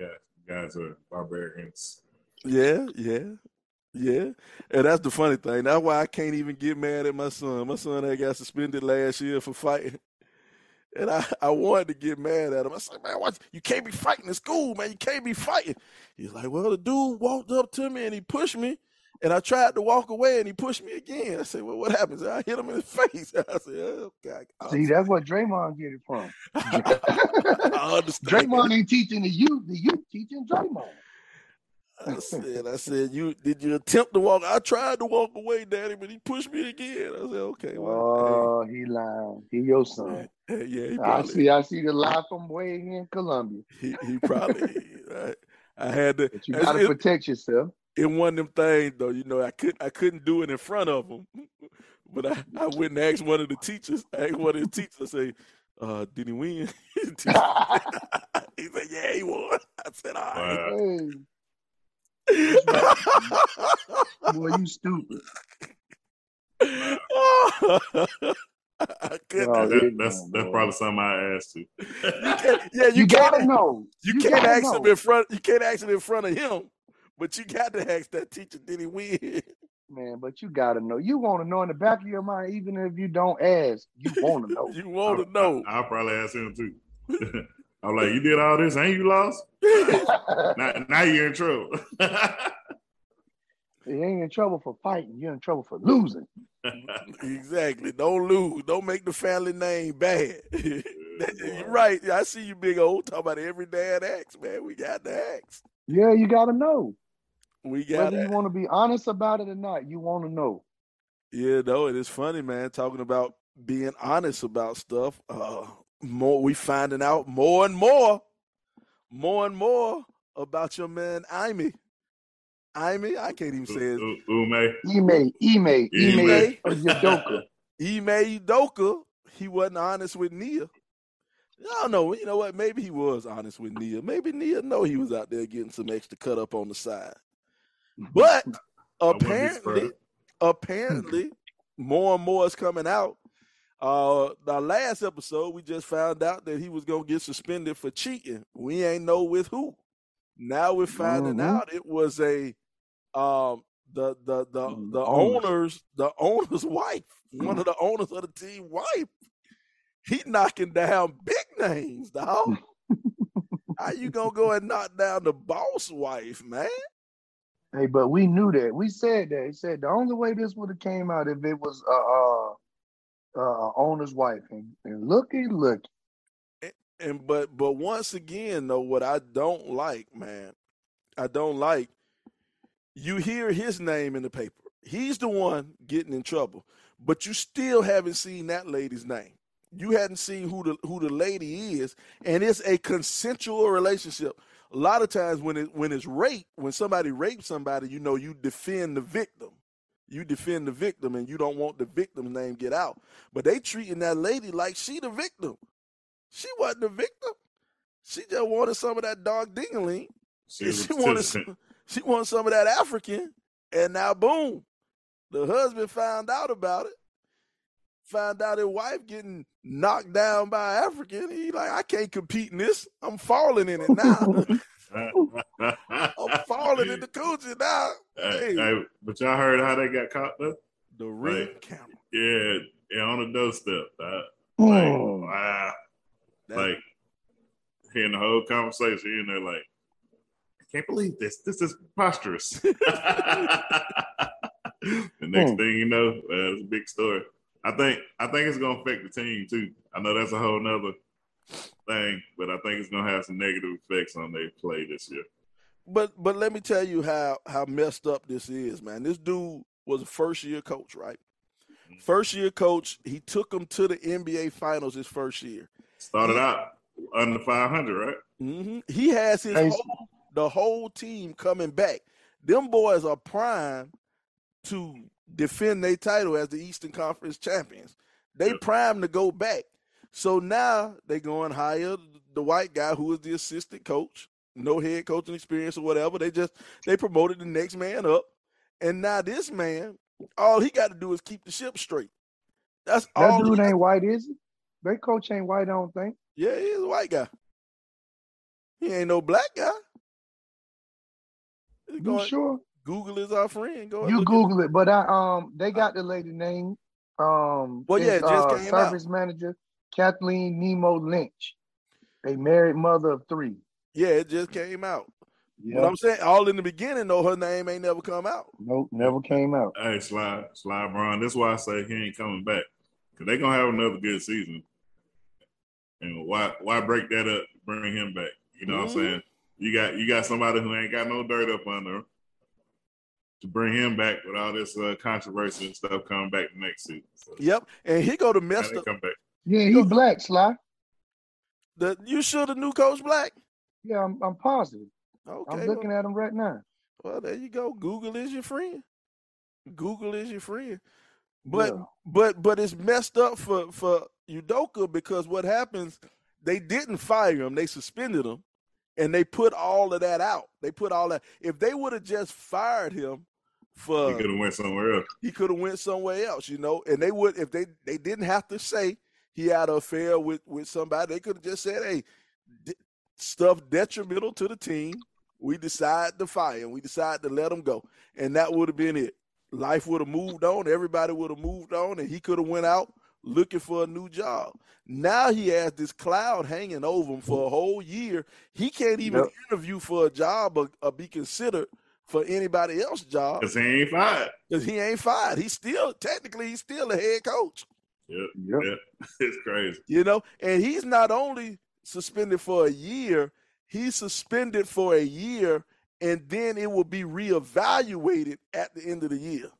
Yeah, guys are barbarians. Yeah, yeah, yeah. And that's the funny thing. That's why I can't even get mad at my son. My son had got suspended last year for fighting. And I, I wanted to get mad at him. I said, man, what, you can't be fighting in school, man. You can't be fighting. He's like, well, the dude walked up to me and he pushed me. And I tried to walk away and he pushed me again. I said, well, what happens? I hit him in the face. I said, oh, God. See, that's what Draymond get it from. I understand. Draymond ain't teaching the youth, the youth teaching Draymond. I said, I said, you did you attempt to walk? I tried to walk away, Daddy, but he pushed me again. I said, okay, well, Oh, he lying. He your son. hey, hey, yeah, he I see. I see the lie from way in Columbia. he, he probably. I, I had to. But you gotta it, protect yourself. It one of them things, though. You know, I could I couldn't do it in front of him, but I, I went and asked one of the teachers. I asked one of the teachers. I say, uh, did he win? he said, yeah, he won. I said, all right. Wow. hey, boy, you stupid. I couldn't. Oh, That- that's no, that's boy. probably something I asked to. You can't, yeah, you, You, can't. gotta know. You, can't gotta ask know. him in front. You can't ask him in front of him, but you got to ask that teacher. Did he win? Man, but you gotta know. You want to know in the back of your mind, even if you don't ask, you want to know. You want to know? I, will probably ask him too. I'm like, you did all this, ain't you lost? Now, now you're in trouble. You ain't in trouble for fighting. You're in trouble for losing. exactly. Don't lose. Don't make the family name bad. You're right. I see you, big old. Talk about every dad acts, man. We got the acts. Yeah, you gotta know. We got Whether you want to be honest about it or not, you want to know. Yeah, no, it is funny, man. Talking about being honest about stuff. Uh, more we finding out more and more, more and more about your man Amy. Amy, I can't even say it. U- Ume. Ime, Ime, Ime, Ime. or Yadoka. Ime Udoka, he wasn't honest with Nia. I don't know. You know what? Maybe he was honest with Nia. Maybe Nia know he was out there getting some extra cut up on the side. But apparently, apparently, more and more is coming out. Uh, the last episode, we just found out that he was gonna get suspended for cheating. We ain't know with who. Now we're finding Mhm. out it was a um, the the the Mm, the owners. owners, the owner's wife, one of the owners of the team wife, he knocking down big names, dog. How you gonna go and knock down the boss wife, man? Hey, but we knew that. We said that. He said the only way this would have came out if it was uh uh, uh owner's wife. And, and looky, look. And but but once again, though, what I don't like, man, I don't like. You hear his name in the paper. He's the one getting in trouble, but you still haven't seen that lady's name. You hadn't seen who the who the lady is, and it's a consensual relationship. A lot of times when it when it's rape, when somebody rapes somebody, you know you defend the victim. You defend the victim, and you don't want the victim's name get out. But they treating that lady like she the victim. She wasn't the victim. She just wanted some of that dog dingaling. She She wanted some, she wanted some of that African, and now boom, the husband found out about it. Found out his wife getting knocked down by African. He like, I can't compete in this. I'm falling in it now. I'm falling in the coochie now. Hey, Hey. hey, but y'all heard how they got caught though? The ring Right. camera. Yeah, yeah, on the doorstep. Like, Hmm. wow. That- Like hearing the whole conversation, you know, like I can't believe this. This is preposterous. the next Hmm. thing you know, uh, it's a big story. I think I think it's gonna affect the team too. I know that's a whole nother thing, but I think it's gonna have some negative effects on their play this year. But but let me tell you how how messed up this is, man. This dude was a first year coach, right? First year coach, he took them to the NBA Finals his first year. Started out under 500, right? hmm He has his Hey, whole, the whole team coming back. Them boys are prime to defend their title as the Eastern Conference champions. They Yep. prime to go back. So now they go and hire the white guy who is the assistant coach, no head coaching experience or whatever. They just they promoted the next man up, and now this man, all he got to do is keep the ship straight. That's That all. he dude got- ain't white, is he? Their coach ain't white, I don't think. yeah, he's a white guy. He ain't no black guy. You Go ahead. sure? Google is our friend. Go ahead, You Google it, but I um they got the lady name. Um Well, yeah, it just uh, came out. service manager, Kathleen Nemo Lynch. A married mother of three. Yeah, it just came out. Yeah. But I'm saying all in the beginning, though, her name ain't never come out. Nope, never came out. Hey, Sly, Sly Brown. That's why I say he ain't coming back because they gonna have another good season. And why why break that up? Bring him back. You know what Mhm. I'm saying? You got you got somebody who ain't got no dirt up under him to bring him back with all this uh, controversy and stuff coming back next season. So, Yep, and he go to how messed up. come back. Yeah, he black, Sly. The you sure the new coach black? Yeah, I'm, I'm positive. Okay, I'm well, looking at him right now. well, there you go. Google is your friend. Google is your friend. But Yeah. but but it's messed up for for Udoka because what happens? They didn't fire him; they suspended him, and they put all of that out. They put all that. If they would have just fired him for He could have went somewhere else. he could have went somewhere else, you know. And they would if they they didn't have to say he had an affair with with somebody. They could have just said, "Hey, d- stuff detrimental to the team. We decide to fire him. We decide to let him go, and that would have been it. Life would have moved on. Everybody would have moved on, and he could have went out looking for a new job. Now he has this cloud hanging over him for a whole year. He can't even Yep. interview for a job or, or be considered for anybody else's job Because he ain't fired. because he ain't fired. He's still technically he's still the head coach, Yep. Yep. Yeah. it's crazy. you know. And he's not only suspended for a year, he's suspended for a year, and then it will be reevaluated at the end of the year.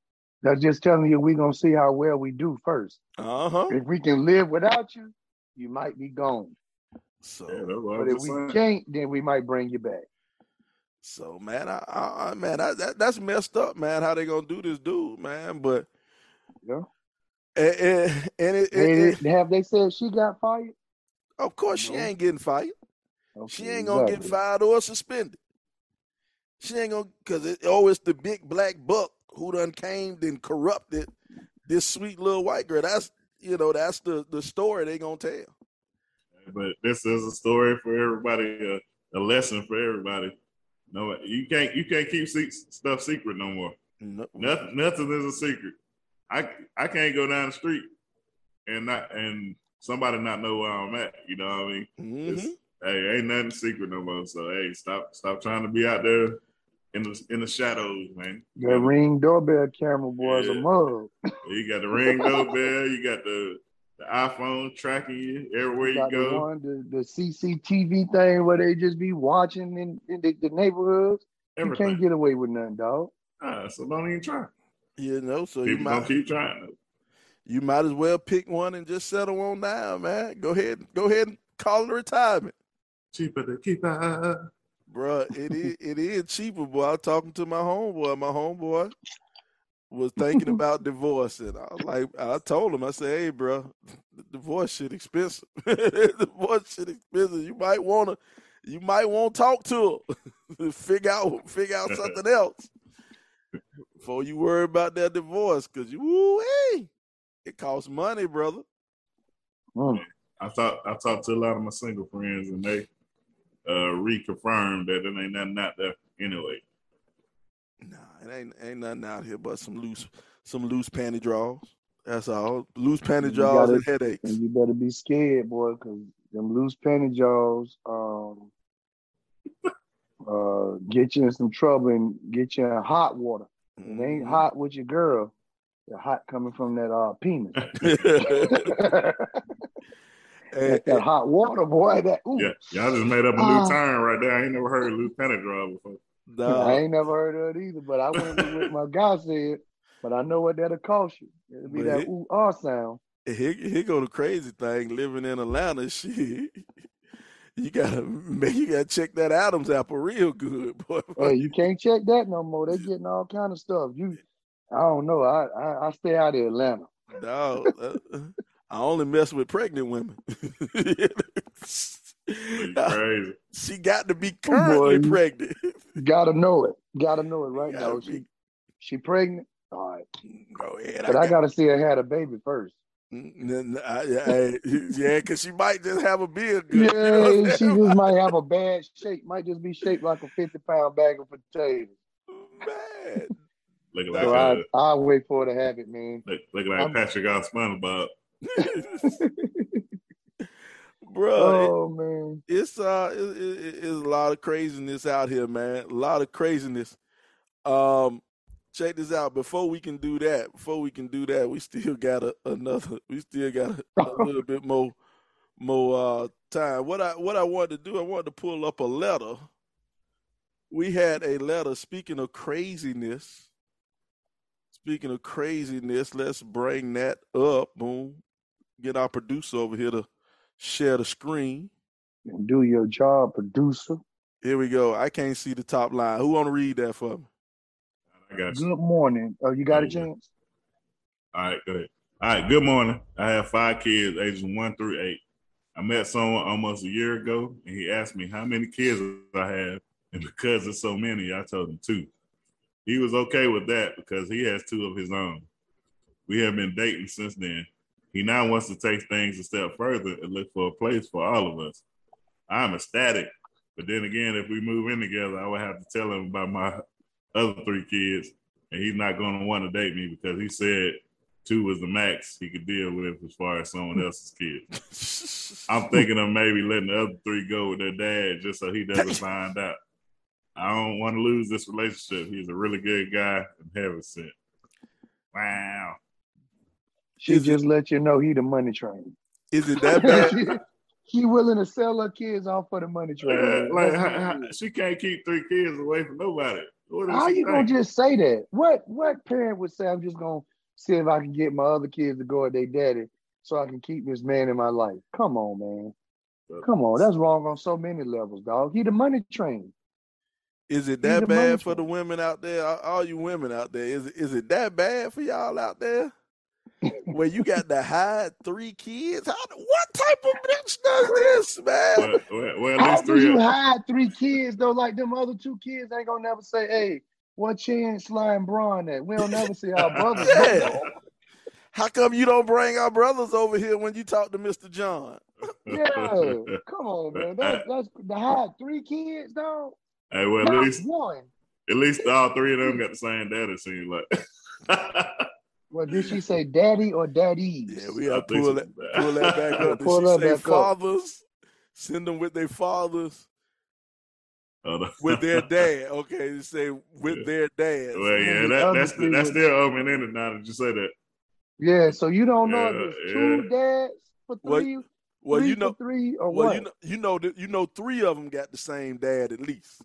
That's just telling you we're gonna see how well we do first. Uh huh. If we can live without you, you might be gone. So, Yeah, that's But if we saying. can't, then we might bring you back. so man, I, I, I man, I, that, that's messed up, man. How they gonna do this, dude, man? But Yeah. and, and, and it, it, And it- have they said she got fired? of course she ain't getting fired. Okay, She ain't gonna get fired or suspended. She ain't gonna cause it oh it's the big black buck who done came and corrupted this sweet little white girl. That's you know, that's the the story they gonna tell. But this is a story for everybody, uh, a lesson for everybody. No, you can't you can't keep se- stuff secret no more. No. Nothing nothing is a secret. I I can't go down the street and not and somebody not know where I'm at. You know what I mean? Mhm. Hey, ain't nothing secret no more. So hey, stop stop trying to be out there in the in the shadows, man. That ring doorbell camera boy is a Yeah. mug. You got the ring doorbell, you got the the iPhone tracking you everywhere you Got the go. one, the, the CCTV thing where they just be watching in, in the, the neighborhoods. You can't get away with nothing, dog. Ah, so don't even try. You know, so you People don't might keep trying. you might as well pick one and just settle on down, man. Go ahead, go ahead and call it a retirement. Cheaper to keep out. Bruh, it is it is cheaper, boy. I was talking to my homeboy. My homeboy was thinking about divorce, and I was like, I told him, I said, "Hey, bro, divorce shit expensive. divorce shit expensive. You might wanna, you might want to talk to him, figure out figure out something else before you worry about that divorce, cause you, woo it costs money, brother. Mm. I thought I talked to a lot of my single friends and they uh reconfirmed that it ain't nothing out there anyway. Nah, it ain't ain't nothing out here but some loose some loose panty draws. That's all. Loose panty You draws gotta- and headaches. And you better be scared, boy, because them loose panty jaws um, uh, get you in some trouble and get you in hot water. It ain't Mhm. hot with your girl. The hot coming from that uh, penis. Hey, that, that hot water, boy. That ooh. Yeah, y'all just made up a new Ah. term right there. I ain't never heard of Lou Penny draw before. nah, I ain't never heard of it either, but I went with what my guy said. But I know what that'll cost you. It'll be But that it- ooh ah sound. here, here go the crazy thing. Living in Atlanta, shit. You gotta man, you gotta check that Adams apple real good, boy. Hey, you can't check that no more. They getting all kind of stuff. You, I don't know. I I, I stay out of Atlanta. Dog, uh, I only mess with pregnant women. You crazy. she got to be Oh, boy, currently pregnant. Gotta know it. Gotta know it right now. be- She she pregnant. All right, Go ahead. but I gotta see her had a baby first. Mm, n- I- I- yeah, because she might just have a beard good. you know Yeah, she just might have a bad shape. Might just be shaped like a fifty pound bag of potatoes. Man. look like So I I'll wait for her to have it, man. look, looking like I'm- Patrick off SpongeBob. Bro, oh man. it's uh it, it, it's a lot of craziness out here, man. A lot of craziness. Um check this out. Before we can do that, before we can do that, we still got a, another we still got a, a little bit more more uh time. What I what I wanted to do, I wanted to pull up a letter. We had a letter speaking of craziness. Speaking of craziness, let's bring that up. Boom. Get our producer over here to share the screen. Do your job, producer. Here we go. I can't see the top line. Who want to read that for me? I got you. Good morning. Oh, you got a chance? All right, go ahead. All right, good morning. I have five kids, ages one through eight. I met someone almost a year ago, and he asked me how many kids I have, and because there's so many, I told him two. He was okay with that because he has two of his own. We have been dating since then. He now wants to take things a step further and look for a place for all of us. I'm ecstatic, but then again, if we move in together, I would have to tell him about my other three kids, and he's not going to want to date me because he said two was the max he could deal with as far as someone else's kids. I'm thinking of maybe letting the other three go with their dad just so he doesn't find out. I don't want to lose this relationship. He's a really good guy and heaven sent. Wow. She Is it- just let you know he the money train. Is it that bad? she, she willing to sell her kids off for the money uh, train. Yeah, like how- how- she can't keep three kids away from nobody. How you gonna just say that? What what parent would say I'm just gonna see if I can get my other kids to go with their daddy so I can keep this man in my life? Come on, man. Come on, that's wrong on so many levels, dog. He the money train. Is it that bad for the women out there? All- All you women out there, is it, is it that bad for y'all out there? Where you got to hide three kids? How, what type of bitch does this, man? Well, well, well, at How least do you Of, hide three kids though? Like them other two kids ain't gonna never say, "Hey, what Chan Sly and Bron at?" We don't never see our brothers. Yeah. How come you don't bring our brothers over here when you talk to Mr. John? Yeah, come on, man. That, that's to hide three kids, dog. Hey, well, at Not least one. at least all three of them got the same dad. It seems like. Well, did she say daddy or daddies? Yeah, we I gotta pull that pull that back up. Did Pull she that say back up. fathers? Send them with their fathers, Oh, with their dad. Okay, they say with Yeah. their dad. Well, yeah, that, that's three that's was- still open ended now that you say that. Yeah, so you don't know if Yeah, it's two dads for Well, three, Well, three you know, three, or well, what? you know, you know, that you know, three of them got the same dad at least.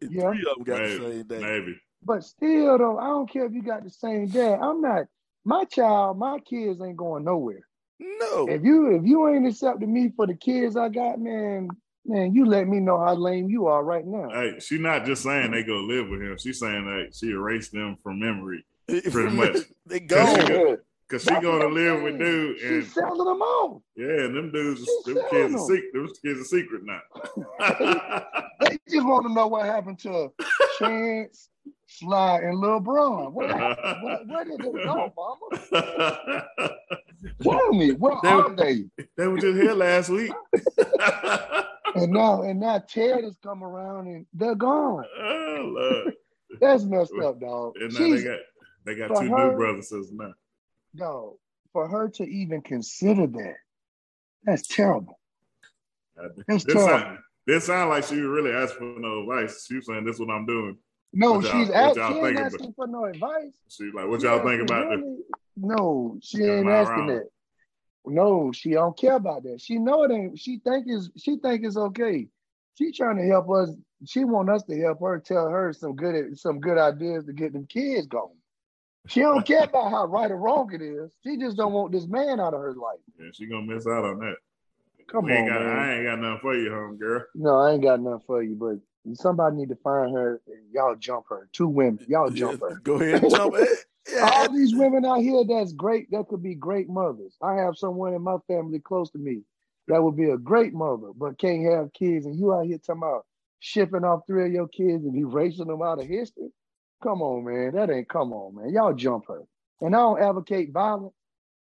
And Yeah. Three of them got Maybe, the same dad. maybe. But still, though, I don't care if you got the same dad. I'm not. My child, my kids ain't going nowhere. No, If you if you ain't accepting me for the kids I got, man, man, you let me know how lame you are right now. Hey, she's not just saying they go live with him. She's saying that she erased them from memory pretty much. They Cause gone. she- Yeah. Because she That's gonna live with dude and She's selling them off. yeah, and them dudes, She's them kids are them. secret. Them kids are secret now. They just want to know what happened to Chance, Sly, and Lil Bron. What happened? Where, where did they go, Mama? Tell me, where They- are they? they were just here last week. And now, and now Ted has come around and they're gone. oh Lord! That's messed up, dog. And now they got they got two her- new brothers sisters now. Dog. For her to even consider that, that's terrible. Uh, that's This terrible. sound, this sound like she really asked for no advice. She was saying, "This is what I'm doing." No, she's she ain't thinking asking for no advice. She's like, "What She y'all think about this?" No, she ain't asking wrong? that. No, she don't care about that. She know it ain't. She think is she think it's okay. She trying to help us. She want us to help her tell her some good some good ideas to get them kids going. She don't care about how right or wrong it is. She just don't want this man out of her life. Yeah, she gonna miss out on that. Come We ain't on, got, man. I ain't got nothing for you, home girl. No, I ain't got nothing for you, but somebody need to find her and y'all jump her. Two women, y'all jump Yeah, her. Go ahead and jump. Eh, Yeah, All these women out here that's great, that could be great mothers. I have someone in my family close to me that would be a great mother, but can't have kids. And you out here talking about shipping off three of your kids and erasing them out of history? Come on, man. That ain't come on, man. Y'all jump her. And I don't advocate violence,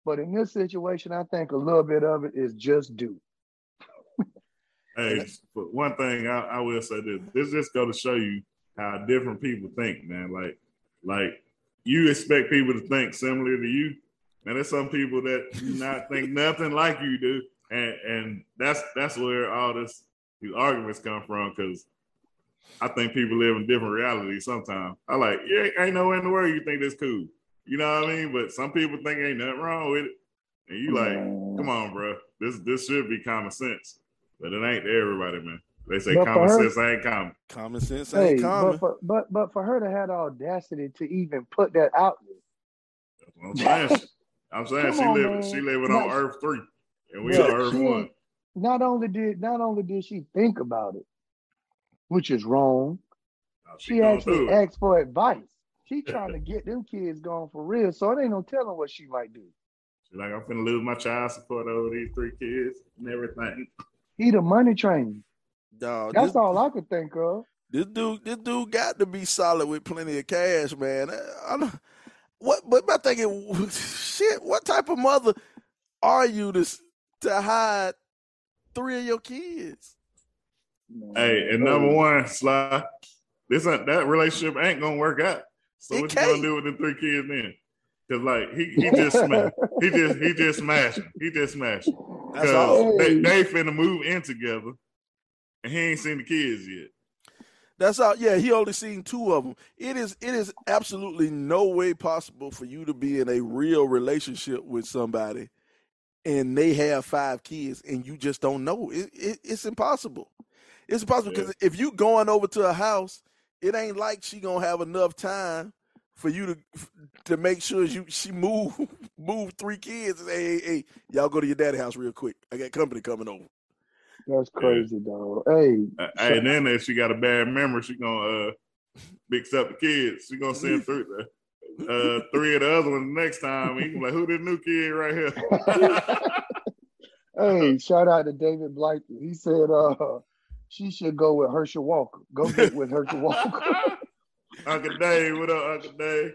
but in this situation, I think a little bit of it is just due. Hey, but one thing I, I will say this: this just go to show you how different people think, man. Like, like you expect people to think similar to you, and there's some people that do not think nothing like you do, and and that's that's where all this these arguments come from. Because I think people live in different realities sometimes. I like, yeah, ain't no way in the world you think that's cool. You know what I mean? But some people think ain't nothing wrong with it, and you like, Man. come on, bro, this this should be common sense. But it ain't to everybody, man. They say But common her- sense ain't common. common sense Hey, ain't common. but for, but but for her to have the audacity to even put that out there, That's what I'm saying. I'm saying she on, living man. she living on Earth three, and we Yeah, on Earth she one. not only did not only did she think about it, which is wrong, Now she gonna actually do it. asked for advice. She trying to get them kids going for real, so it ain't no telling what she might do. She like I'm finna lose my child support over these three kids and everything. He the money train. Dog, That's this, all I could think of. this dude, this dude got to be solid with plenty of cash, man. I, I don't, what, but my thinking, shit, what type of mother are you to to hide three of your kids? Hey, and number one, Sly, this ain't, that relationship ain't gonna work out. So It what you gonna do with the three kids then? Cause like he, he just sma- he just he just smashing. He just smashing. That's Cause all. they, they finna move in together, and he ain't seen the kids yet. That's all. Yeah, he only seen two of them. It is. It is absolutely no way possible for you to be in a real relationship with somebody, and they have five kids, and you just don't know. It, it, it's impossible. It's possible because if you going over to a house, it ain't like she gonna have enough time for you to to make sure you she move move three kids. And say, hey, hey, hey, y'all go to your daddy house real quick. I got company coming over. That's crazy, dog. Hey, Uh, hey, and then if she got a bad memory, she gonna uh, mix up the kids. She gonna send three, uh, three of the other ones next time. He like, who this new kid right here? hey, shout out to David Blyton. He said uh she should go with Herschel Walker. Go get with Herschel Walker. Uncle Dave, what up, Uncle Dave?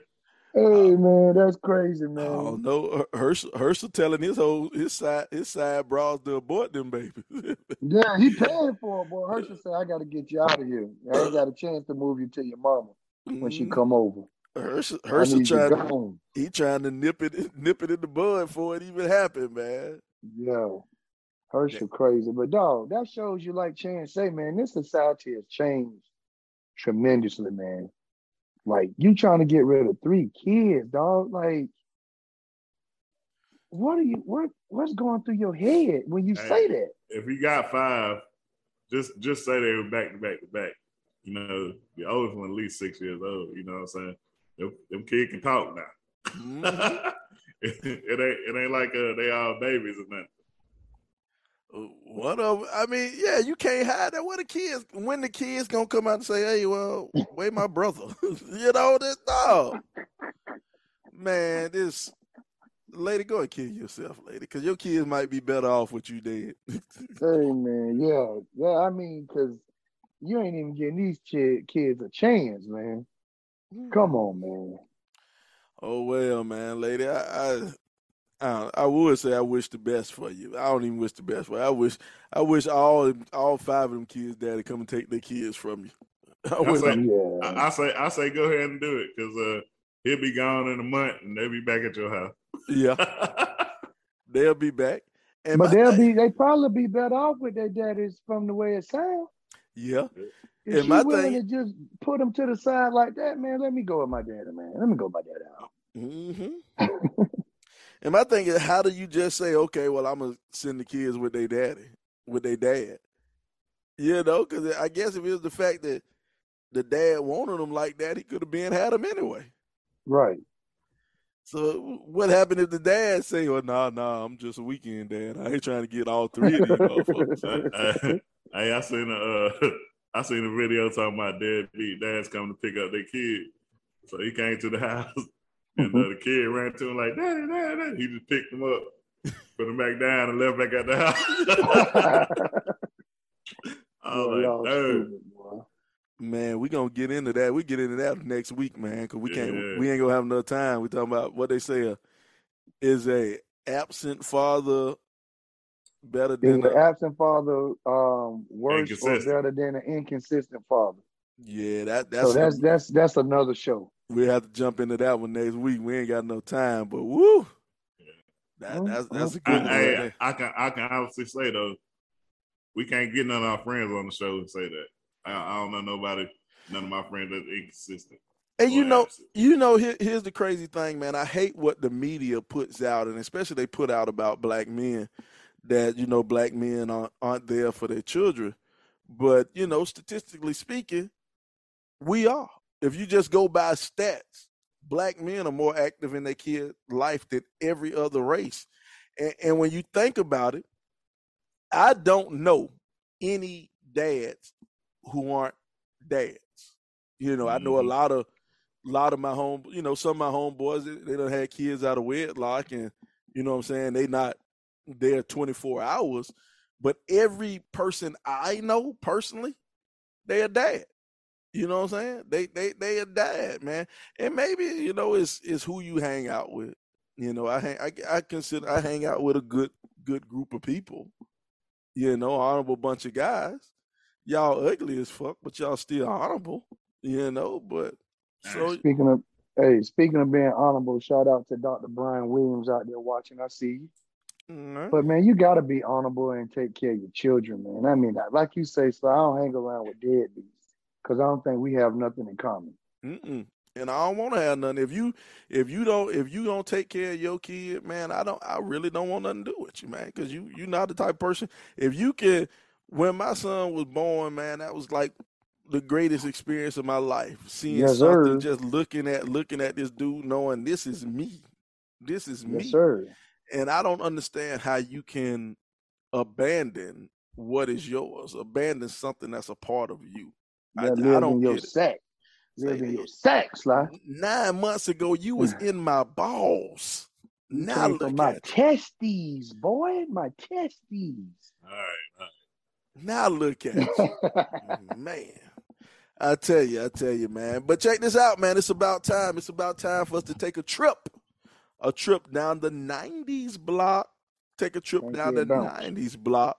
Hey man, that's crazy, man. Oh no, Herschel, Herschel telling his whole his side his side bras to abort them babies. yeah, he paying for it, boy. Herschel said, "I got to get you out of here. I ain't got a chance to move you to your mama when she Mhm. come over. Herschel, I Herschel trying to, he trying to nip it nip it in the bud before it even happened, man. Yo, Herschel crazy, but dog, that shows you like Chance say, man. This society has changed tremendously, man. Like you trying to get rid of three kids, dog. Like, what are you? What what's going through your head when you Hey. say that? If you got five, just just say they were back to back to back. You know, the oldest one at least six years old. You know what I'm saying? Them, them kids can talk now. Mhm. it, ain't it ain't like uh, they all babies or nothing. One of, I mean, yeah, you can't hide that. What the kids, when the kids gonna come out and say, "Hey, well, wait, my brother," you know this dog. Man, this lady, go and kill yourself, lady, because your kids might be better off with you dead. Hey man, yeah, yeah. I mean, cause you ain't even getting these kids a chance, man. Come hmm. on, man. Oh well, man, lady. I, I, I, I would say I wish the best for you. I don't even wish the best for you. I wish, I wish all all five of them kids' daddy come and take their kids from you. I I say- Yeah, I, I say I say go ahead and do it because uh, he'll be gone in a month and they'll be back at your house. yeah, they'll be back. And but my they'll thing- be they probably be better off with their daddies from the way it sounds. yeah. If And she my willing thing- to just put them to the side like that, man, let me go with my daddy, man. Let me go with my daddy out. hmm and my thing is, how do you just say, okay, well, I'm gonna send the kids with their daddy, with their dad? You know, because I guess if it was the fact that the dad wanted them like that, he could have been had them anyway. Right. So what happened if the dad say, "Well, nah, nah, I'm just a weekend dad. I ain't trying to get all three of these motherfuckers." Uh, hey, I seen a uh, I seen a video talking about deadbeat dads coming to pick up their kid. So he came to the house and uh, the kid ran to him like, "Daddy, daddy, daddy." He just picked him up, put him back down, and left back at the house. I Boy, was y'all like, "Dude, stupid. Man, we gonna get into that. We get into that next week, man, because we can't. Yeah. We ain't gonna have enough time. We talking about what they say uh, is a absent father better Is than an a, absent father um, worse or Inconsistent. better than an inconsistent father? yeah. That that's so that's that's that's another show. We have to jump into that one next week. We ain't got no time, but woo, that that's that's a mm, I, good one. there. I can I can honestly say though, we can't get none of our friends on the show and say that. I, I don't know nobody, none of my friends that's inconsistent. And you know, absent. you know, here, here's the crazy thing, man. I hate what the media puts out, and especially they put out about black men that you know black men aren't aren't there for their children. But you know, statistically speaking, we are. If you just go by stats, black men are more active in their kid life than every other race. And, and when you think about it, I don't know any dads who aren't dads. You know, I know a lot of lot of my home, you know, some of my homeboys they, they done had kids out of wedlock, and you know what I'm saying they not there 24 hours. But every person I know personally, they a dad. You know what I'm saying? They they they a dad, man. And maybe you know it's it's who you hang out with. You know, I hang I, I consider I hang out with a good good group of people. You know, honorable bunch of guys. Y'all ugly as fuck, but y'all still honorable. You know, but so Speaking of hey, speaking of being honorable, shout out to Dr. Brian Williams out there watching. I see you. mm, But man, you gotta be honorable and take care of your children, man. I mean, like you say, so I don't hang around with deadbeats because I don't think we have nothing in common. Mm-mm. And I don't want to have nothing. If you if you don't if you don't take care of your kid, man, I don't. I really don't want nothing to do with you, man, because you you're not the type of person. If you can, when my son was born, man, that was like the greatest experience of my life. Seeing Yes, something, sir. just looking at looking at this dude, knowing this is me, this is me, sir. and I don't understand how you can abandon what is yours, abandon something that's a part of you. I- That I don't in your sack. Say, in your sack, Sly. Nine months ago, you was in my balls. You Now look my at you. testes, boy. My testes. All right, all right. Now look at you, man. I tell you, I tell you, man. But check this out, man. It's about time. It's about time for us to take a trip, a trip down the '90s block. Take a trip Thank down the bounce. '90s block.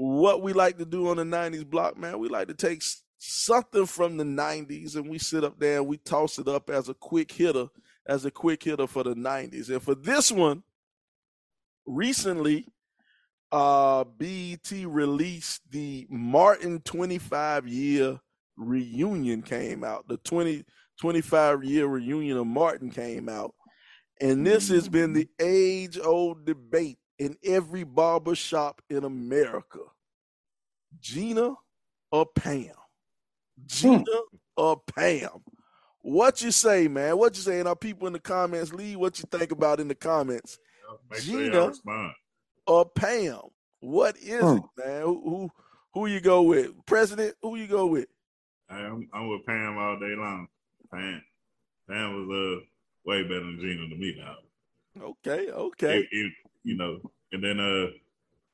What we like to do on the '90s block, man, we like to take something from the '90s and we sit up there and we toss it up as a quick hitter, as a quick hitter for the '90s. And for this one, recently, uh, BET released the Martin 25 year reunion came out. The 20, 25 year reunion of Martin came out. And this has been the age old debate in every barber shop in America Gina or Pam? Gina or Pam? What you say, man? What you say? And our people in the comments, leave what you think about in the comments. Make Gina. y'all or Pam? What is it, man? Who, who who you go with? President? Who you go with? I'm, I'm with Pam all day long. Pam, Pam was uh way better than Gina to me now. Okay, okay. It- it- you know, and then uh,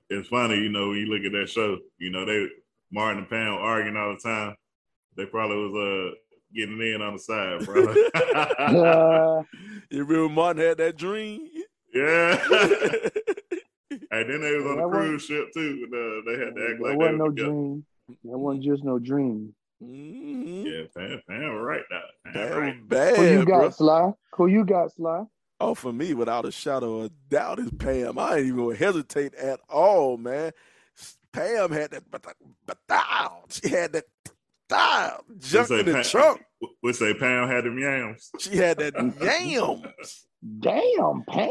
it's funny, you know, when you look at that show, you know, they Martin and Pam arguing all the time. They probably was uh getting in on the side, bro. Uh, you remember Martin had that dream? yeah. and then they was on That a cruise ship too. And, uh, they had to act that like wasn't they no was together. dream. That wasn't just no dream. Mhm. Yeah, Pam, Pam, right now. Pam, That right. bad, Who you got, bro. Sly? Who you got, Sly? Oh, for me, without a shadow of a doubt, is Pam. I ain't even gonna hesitate at all, man. Pam had that, but but she had that style, junk say in the Pam- trunk. We say Pam had them yams. She had that yams. Damn, Pam.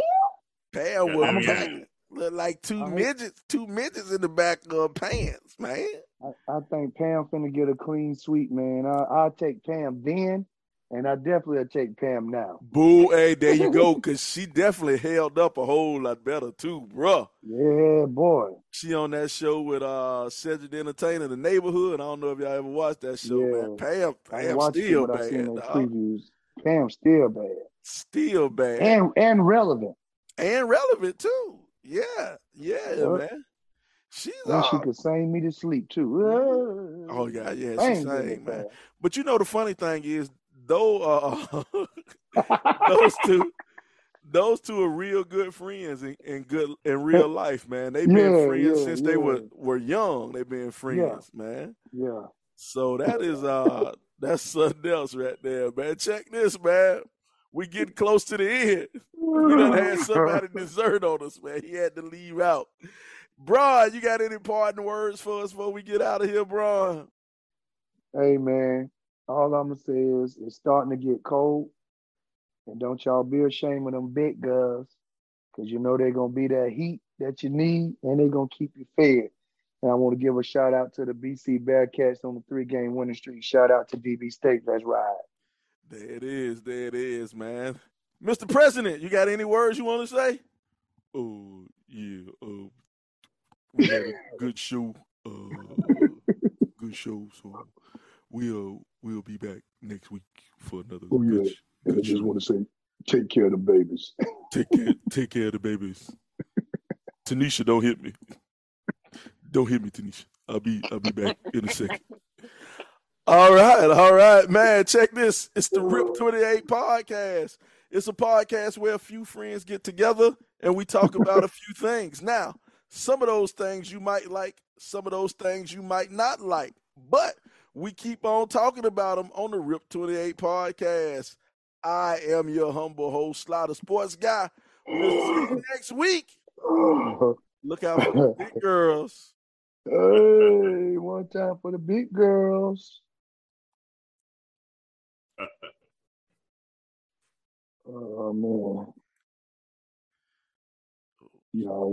Pam Yeah, was I. Look like two I- midgets, two midgets in the back of pants, man. I, I think Pam finna get a clean sweep, man. I, I'll take Pam then, and I definitely take Pam now. Boo, hey, there you go, cause she definitely held up a whole lot better too, bruh. Yeah, boy. She on that show with uh Cedric the Entertainer, The Neighborhood. I don't know if y'all ever watched that show, man. Yeah. Pam, I ain't Pam it, still bad, previews. Pam still bad Still bad. and and relevant. and relevant too. Yeah, yeah, Yep. man. She's And she uh, could sing me to sleep too. oh yeah, yeah, she sang, man. But you know the funny thing is, though uh, those two, those two are real good friends in, in good in real life, man. They've been Yeah, friends yeah, since they were were young. They've been friends, man. yeah. So that is uh that's something else right there, man. Check this, man. We getting close to the end. We done had somebody dessert on us, man. He had to leave out. Bron, you got any parting words for us before we get out of here, Bron? Hey man, all I'm gonna say is it's starting to get cold, and don't y'all be ashamed of them big girls, cause you know they're gonna be that heat that you need, and they're gonna keep you fed. And I want to give a shout out to the BC Bearcats on the three game winning streak. Shout out to DB State. Let's ride. There it is. There it is, man. Mr. President, you got any words you want to say? Oh, yeah. Uh, we had a good show. Uh, good show. So we'll we'll be back next week for another Oh, yeah. sh- And I just show. want to say, take care of the babies. Take care, take care of the babies. Tanisha, don't hit me. Don't hit me, Tanisha. I'll be I'll be back in a second. All right, all right, man. Check this. It's the Rip 28 podcast. It's a podcast where a few friends get together and we talk about a few things. Now, some of those things you might like, some of those things you might not like, but we keep on talking about them on the Rip 28 podcast. I am your humble host, Slaughter Sports Guy. We'll see you next week. Look out for the big girls. hey, one time for the big girls. Oh man. Y'all